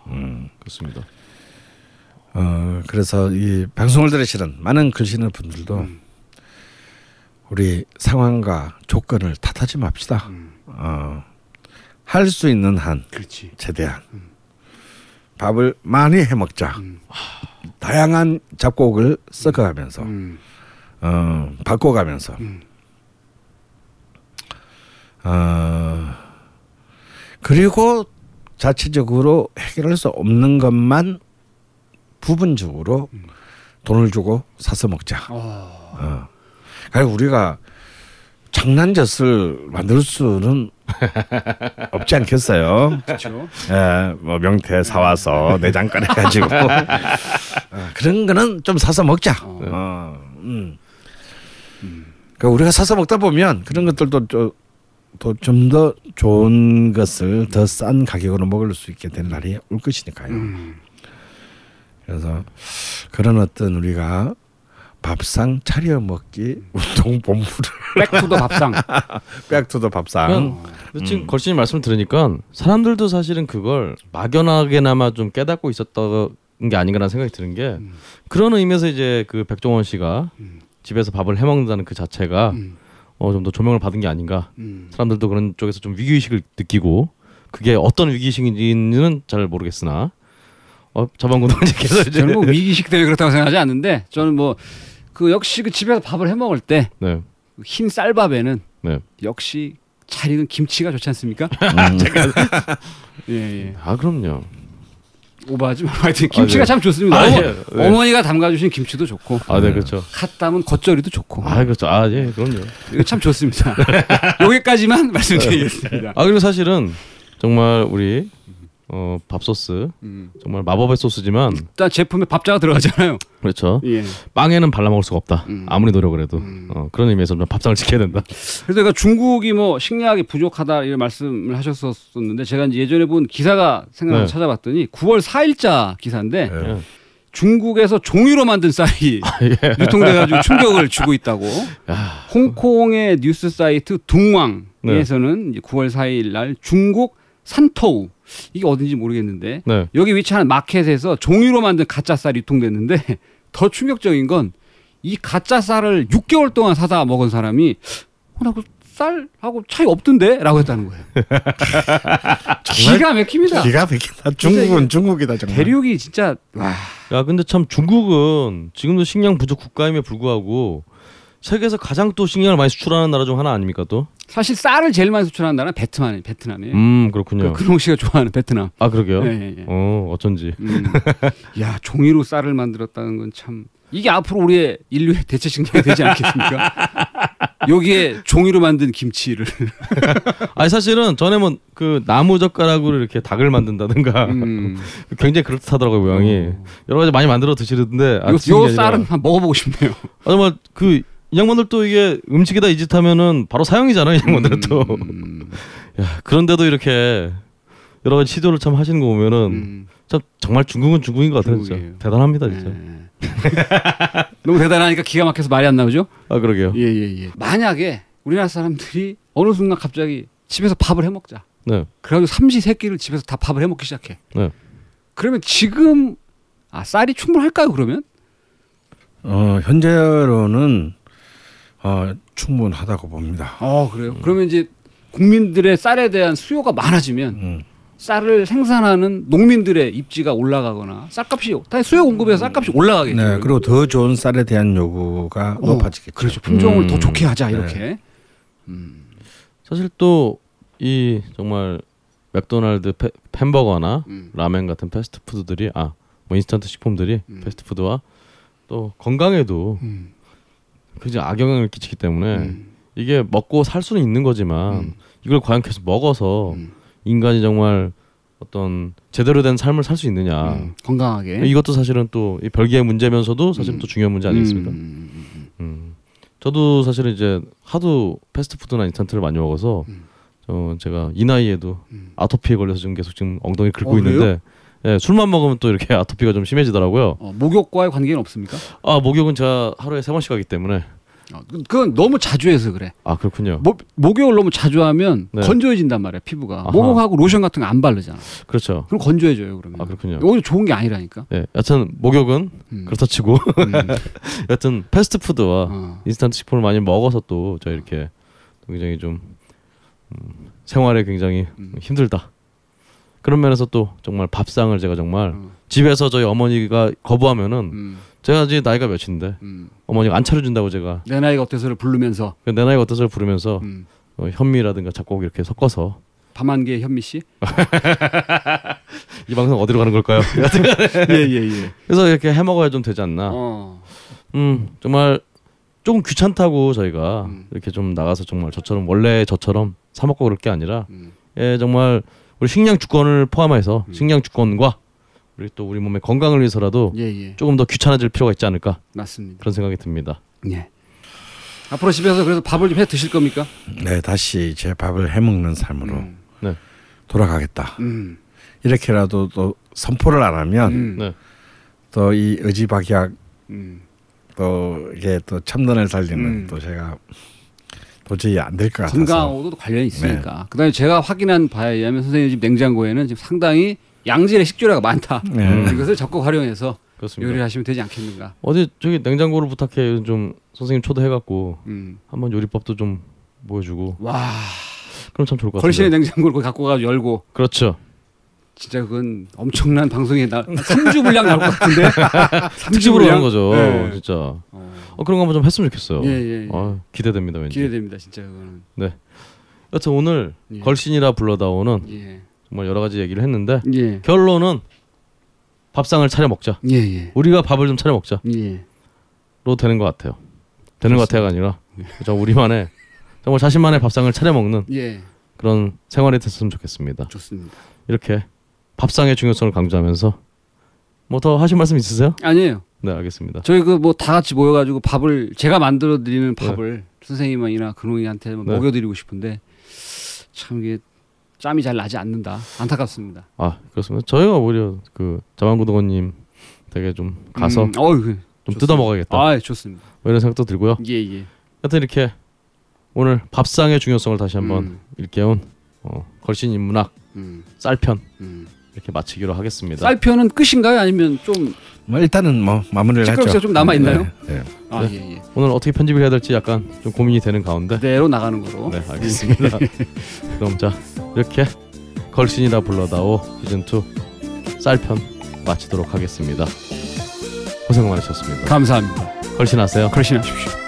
Speaker 2: 음.
Speaker 1: 그렇습니다.
Speaker 2: 어 그래서 이 방송을 들으시는 많은 글쓰는 분들도 우리 상황과 조건을 탓하지 맙시다. 어할 수 있는 한
Speaker 3: 그렇지.
Speaker 2: 최대한 밥을 많이 해 먹자. 다양한 잡곡을 섞어가면서
Speaker 3: 음.
Speaker 2: 어 바꿔가면서
Speaker 3: 음.
Speaker 2: 어 그리고 자체적으로 해결할 수 없는 것만 부분적으로 돈을 주고 사서 먹자.
Speaker 3: 어.
Speaker 2: 어. 그러니까 우리가 장난젓을 만들 수는 <laughs> 없지 않겠어요.
Speaker 3: 그렇죠.
Speaker 2: 예, 뭐 명태 사 와서 내장 꺼내 가지고 <laughs> 어, 그런 거는 좀 사서 먹자. 어, 음. 그러니까 우리가 사서 먹다 보면 그런 것들도 좀더 좋은 것을 더 싼 가격으로 먹을 수 있게 된 날이 올 것이니까요. 그래서 그런 어떤 우리가 밥상 차려 먹기 운동 본부를
Speaker 3: 백투더 밥상. <laughs>
Speaker 2: 백투더 밥상
Speaker 1: 근데 지금 걸신이 말씀 들으니까 사람들도 사실은 그걸 막연하게나마 좀 깨닫고 있었던 게 아닌가라는 생각이 드는 게 그런 의미에서 이제 그 백종원 씨가 집에서 밥을 해 먹는다는 그 자체가
Speaker 3: 음.
Speaker 1: 어, 좀 더 조명을 받은 게 아닌가.
Speaker 3: 음.
Speaker 1: 사람들도 그런 쪽에서 좀 위기 의식을 느끼고 그게 어떤 위기 의식인지는 잘 모르겠으나 어, <laughs>
Speaker 3: 저는 뭐 위기식 때문에 그렇다고 생각하지 않는데 저는 뭐 그 역시 그 집에서 밥을 해 먹을 때
Speaker 1: 네,
Speaker 3: 흰 쌀밥에는
Speaker 1: 네.
Speaker 3: 역시 차리는 김치가 좋지 않습니까? <laughs> 예, 예.
Speaker 1: 아 그럼요.
Speaker 3: 오버하지 말고 하여튼 김치가
Speaker 1: 아, 네.
Speaker 3: 참 좋습니다.
Speaker 1: 아,
Speaker 3: 어머,
Speaker 1: 예, 네.
Speaker 3: 어머 니가 담가주신 김치도 좋고
Speaker 1: 아, 네, 그렇죠.
Speaker 3: 갓 담은 겉절이도 좋고
Speaker 1: 아, 그렇죠. 아, 예, 그럼요.
Speaker 3: 이거 참 좋습니다. <laughs> 여기까지만 말씀드리겠습니다.
Speaker 1: 아 그리고 사실은 정말 우리 어, 밥소스
Speaker 3: 음.
Speaker 1: 정말 마법의 소스지만
Speaker 3: 일단 제품에 밥자가 들어가잖아요.
Speaker 1: 그렇죠.
Speaker 3: 예.
Speaker 1: 빵에는 발라 먹을 수가 없다.
Speaker 3: 음.
Speaker 1: 아무리 노력을 해도 어, 그런 의미에서 좀 밥상을 지켜야 된다.
Speaker 3: 그래서 제가 중국이 뭐 식량이 부족하다 이런 말씀을 하셨었는데 제가 이제 예전에 본 기사가 생각나서
Speaker 1: 네.
Speaker 3: 찾아봤더니 9월 4일자 기사인데
Speaker 2: 네.
Speaker 3: 중국에서 종이로 만든 쌀이 <laughs>
Speaker 1: 예.
Speaker 3: 유통돼가지고 충격을 주고 있다고.
Speaker 1: 야,
Speaker 3: 홍콩의 뉴스 사이트 둥왕에서는 이제 9월 4일 날 중국 산토우 이게 어딘지 모르겠는데
Speaker 1: 네.
Speaker 3: 여기 위치한 마켓에서 종이로 만든 가짜 쌀이 유통됐는데 <laughs> 더 충격적인 건 이 가짜 쌀을 6개월 동안 사다 먹은 사람이 어, 나그 쌀하고 차이 없던데라고 했다는 거예요. <laughs> 기가 막힙니다.
Speaker 2: 기가 막힌다. 중국은 중국이다 정말.
Speaker 3: 대륙이 진짜 와.
Speaker 1: 야 근데 참 중국은 지금도 식량 부족 국가임에 불구하고 세계에서 가장 또 식량을 많이 수출하는 나라 중 하나 아닙니까 또?
Speaker 3: 사실 쌀을 제일 많이 수출하는 나라는 베트남이 베트남이에요.
Speaker 1: 음 그렇군요.
Speaker 3: 그 크롱 씨가 좋아하는 베트남.
Speaker 1: 아 그러게요.
Speaker 3: 예, 예, 예.
Speaker 1: 어 어쩐지.
Speaker 3: 음. 야 종이로 쌀을 만들었다는 건 참 이게 앞으로 우리의 인류의 대체 식량이 되지 않겠습니까? <laughs> 여기에 종이로 만든 김치를. <laughs>
Speaker 1: 아니 사실은 전에 뭐 그 나무 젓가락으로 이렇게 닭을 만든다든가
Speaker 3: 음. <laughs>
Speaker 1: 굉장히 그렇다더라고요 모양이 여러 가지 많이 만들어 드시는데 아,
Speaker 3: 요, 요 쌀은 한번 먹어보고 싶네요.
Speaker 1: 아 정말 그 양반들도 이게 음식에다 이 짓 하면은 바로 사형이잖아요 이 양반들은 또
Speaker 3: 음.
Speaker 1: 야, 그런데도 이렇게 여러 가지 시도를 참 하시는 거 보면은
Speaker 3: 음.
Speaker 1: 참 정말 중국은 중국인 것 같아요 진짜. 대단합니다 진짜
Speaker 3: 네. <laughs> 너무 대단하니까 기가 막혀서 말이 안 나오죠?
Speaker 1: 아 그러게요
Speaker 3: 예 예 예. 만약에 우리나라 사람들이 어느 순간 갑자기 집에서 밥을 해 먹자.
Speaker 1: 네
Speaker 3: 그래가지고 삼시 세끼를 집에서 다 밥을 해 먹기 시작해.
Speaker 1: 네.
Speaker 3: 그러면 지금 아 쌀이 충분할까요? 그러면?
Speaker 2: 어, 현재로는 어, 충분하다고 봅니다.
Speaker 3: 어 그래요. 그러면 이제 국민들의 쌀에 대한 수요가 많아지면
Speaker 2: 음.
Speaker 3: 쌀을 생산하는 농민들의 입지가 올라가거나 쌀값이 다 수요 공급에서 쌀값이 올라가겠죠.
Speaker 2: 네, 그리고 더 좋은 쌀에 대한 요구가
Speaker 3: 어,
Speaker 2: 높아지겠죠.
Speaker 3: 그렇죠. 품종을
Speaker 1: 음.
Speaker 3: 더 좋게 하자
Speaker 2: 네.
Speaker 3: 이렇게.
Speaker 1: 사실 또 이 정말 맥도날드 페, 햄버거나
Speaker 3: 음.
Speaker 1: 라멘 같은 패스트푸드들이 아 뭐 인스턴트 식품들이
Speaker 3: 음.
Speaker 1: 패스트푸드와 또 건강에도
Speaker 3: 음.
Speaker 1: 굉장히 악영향을 끼치기 때문에
Speaker 3: 음.
Speaker 1: 이게 먹고 살 수는 있는 거지만
Speaker 3: 음.
Speaker 1: 이걸 과연 계속 먹어서
Speaker 3: 음.
Speaker 1: 인간이 정말 어떤 제대로 된 삶을 살 수 있느냐
Speaker 3: 음. 건강하게.
Speaker 1: 이것도 사실은 또 이 별개의 문제면서도 사실
Speaker 3: 음.
Speaker 1: 또 중요한 문제 아니겠습니까?
Speaker 3: 음, 음.
Speaker 1: 저도 사실은 이제 하도 패스트푸드나 인스턴트를 많이 먹어서
Speaker 3: 음.
Speaker 1: 저 제가 이 나이에도
Speaker 3: 음.
Speaker 1: 아토피에 걸려서 지금 계속 지금 엉덩이 긁고
Speaker 3: 어?
Speaker 1: 있는데 예, 술만 먹으면 또 이렇게 <laughs> 아토피가 좀 심해지더라고요.
Speaker 3: 어, 목욕과의 관계는 없습니까?
Speaker 1: 아 목욕은 제가 하루에 세 번씩 하기 때문에
Speaker 3: 어, 그- 그건 너무 자주 해서 그래.
Speaker 1: 아 그렇군요.
Speaker 3: 목, 목욕을 너무 자주 하면
Speaker 1: 네.
Speaker 3: 건조해진단 말이야 피부가.
Speaker 1: 아하.
Speaker 3: 목욕하고 로션 같은 거 안 바르잖아.
Speaker 1: 그렇죠.
Speaker 3: 그럼 건조해져요 그러면.
Speaker 1: 아 그렇군요.
Speaker 3: 오히려 좋은 게 아니라니까.
Speaker 1: 예, 여튼 목욕은
Speaker 3: 음.
Speaker 1: 그렇다 치고
Speaker 3: 음. <laughs>
Speaker 1: 여튼 패스트푸드와
Speaker 3: 어.
Speaker 1: 인스턴트 식품을 많이 먹어서 또 저 이렇게 굉장히 좀 음, 생활에 굉장히
Speaker 3: 음.
Speaker 1: 힘들다. 그런 면에서 또 정말 밥상을 제가 정말
Speaker 3: 어.
Speaker 1: 집에서 저희 어머니가 거부하면은
Speaker 3: 음.
Speaker 1: 제가 이제 나이가 몇인데
Speaker 3: 음.
Speaker 1: 어머니가 안 차려준다고 제가
Speaker 3: 내 나이가 어때서를 부르면서
Speaker 1: 내 나이가 어때서를 부르면서
Speaker 3: 음.
Speaker 1: 어, 현미라든가 작곡 이렇게 섞어서
Speaker 3: 밤한개 현미 씨. <laughs>
Speaker 1: 이 방송 어디로 가는 걸까요?
Speaker 3: 예예 <laughs> 예.
Speaker 1: 그래서 이렇게 해 먹어야 좀 되지 않나.
Speaker 3: 어.
Speaker 1: 음 정말 조금 귀찮다고 저희가
Speaker 3: 음.
Speaker 1: 이렇게 좀 나가서 정말 저처럼 원래 저처럼 사 먹고 그럴 게 아니라
Speaker 3: 음.
Speaker 1: 예 정말 우리 식량 주권을 포함해서
Speaker 3: 음.
Speaker 1: 식량 주권과 우리 또 우리 몸의 건강을 위해서라도
Speaker 3: 예 예.
Speaker 1: 조금 더 귀찮아질 필요가 있지 않을까
Speaker 3: 맞습니다.
Speaker 1: 그런 생각이 듭니다.
Speaker 3: 예. 앞으로 집에서 그래서 밥을 좀 해 드실 겁니까?
Speaker 2: 네, 다시 제 밥을 해 먹는 삶으로
Speaker 3: 음.
Speaker 2: 돌아가겠다.
Speaker 3: 음.
Speaker 2: 이렇게라도 또 선포를 안 하면
Speaker 3: 음.
Speaker 1: 네.
Speaker 2: 또이 의지박약
Speaker 3: 음.
Speaker 2: 또 이게 또 참전을 살리는
Speaker 3: 음.
Speaker 2: 또 제가 도저히 안 될 것 같아서
Speaker 3: 건강하고도 관련이 있으니까. 그다음에 제가 확인한 바에 의하면 선생님 집 냉장고에는 지금 상당히 양질의 식재료가 많다.
Speaker 2: 네.
Speaker 1: 음.
Speaker 3: 이것을 적극 활용해서
Speaker 1: 그렇습니다.
Speaker 3: 요리를 하시면 되지 않겠는가.
Speaker 1: 어디 저기 냉장고를 부탁해 좀 선생님 초대해갖고
Speaker 3: 음.
Speaker 1: 한번 요리법도 좀 보여주고
Speaker 3: 와.
Speaker 1: 그럼 참 좋을 것
Speaker 3: 걸신의
Speaker 1: 같아요.
Speaker 3: 냉장고를 거기 갖고 가서 열고
Speaker 1: 그렇죠.
Speaker 3: 진짜 그건 엄청난 방송에 나 3주 분량 나올 것 같은데. <laughs> 3주
Speaker 1: 특집으로 하는 거죠.
Speaker 3: 네.
Speaker 1: 진짜.
Speaker 3: 어.
Speaker 1: 어, 그런 거 한번 좀 했으면 좋겠어요.
Speaker 3: 예, 예, 예.
Speaker 1: 아, 기대됩니다. 왠지.
Speaker 3: 기대됩니다, 진짜 그거는.
Speaker 1: 여튼 오늘
Speaker 3: 예.
Speaker 1: 걸신이라 불러다오는
Speaker 3: 예.
Speaker 1: 정말 여러 가지 얘기를 했는데
Speaker 3: 예.
Speaker 1: 결론은 밥상을 차려 먹자.
Speaker 3: 예, 예.
Speaker 1: 우리가 밥을 좀 차려 먹자로
Speaker 3: 예.
Speaker 1: 되는 것 같아요. 되는 것 같아가 아니라
Speaker 3: 예.
Speaker 1: 저 우리만의 정말 자신만의 밥상을 차려 먹는
Speaker 3: 예.
Speaker 1: 그런 생활이 됐으면 좋겠습니다.
Speaker 3: 좋습니다.
Speaker 1: 이렇게 밥상의 중요성을 강조하면서 뭐 더 하실 말씀 있으세요?
Speaker 3: 아니에요.
Speaker 1: 네, 알겠습니다.
Speaker 3: 저희 그 뭐 다 같이 모여가지고 밥을 제가 만들어 드리는 밥을 선생님이나 근홍이한테 뭐
Speaker 1: 네.
Speaker 3: 먹여드리고 싶은데 참 이게 짬이 잘 나지 않는다. 안타깝습니다.
Speaker 1: 아 그렇습니다. 저희가 오히려 그 자만구동원님 되게 좀 가서
Speaker 3: 음, 어이, 그,
Speaker 1: 좀
Speaker 3: 좋습니다.
Speaker 1: 뜯어 먹어야겠다.
Speaker 3: 아, 좋습니다.
Speaker 1: 뭐 이런 생각도 들고요.
Speaker 3: 예, 예.
Speaker 1: 하여튼 이렇게 오늘 밥상의 중요성을 다시 한번
Speaker 3: 음,
Speaker 1: 일깨운 어, 걸신 인문학
Speaker 3: 음,
Speaker 1: 쌀편
Speaker 3: 음.
Speaker 1: 이렇게 마치기로 하겠습니다.
Speaker 3: 쌀편은 끝인가요? 아니면 좀
Speaker 2: 뭐 일단은 뭐 마무리를 했죠.
Speaker 3: 좀 남아 있나요?
Speaker 2: 네, 네.
Speaker 3: 아,
Speaker 1: 네.
Speaker 3: 예, 예.
Speaker 1: 오늘 어떻게 편집을 해야 될지 약간 좀 고민이 되는 가운데
Speaker 3: 그대로 나가는 거로.
Speaker 1: 네 알겠습니다. <laughs> 그럼 자 이렇게 걸신이라 불러다오 시즌 2 쌀편 마치도록 하겠습니다. 고생 많으셨습니다.
Speaker 3: 감사합니다.
Speaker 1: 걸신하세요.
Speaker 3: 그러시나 하십시오.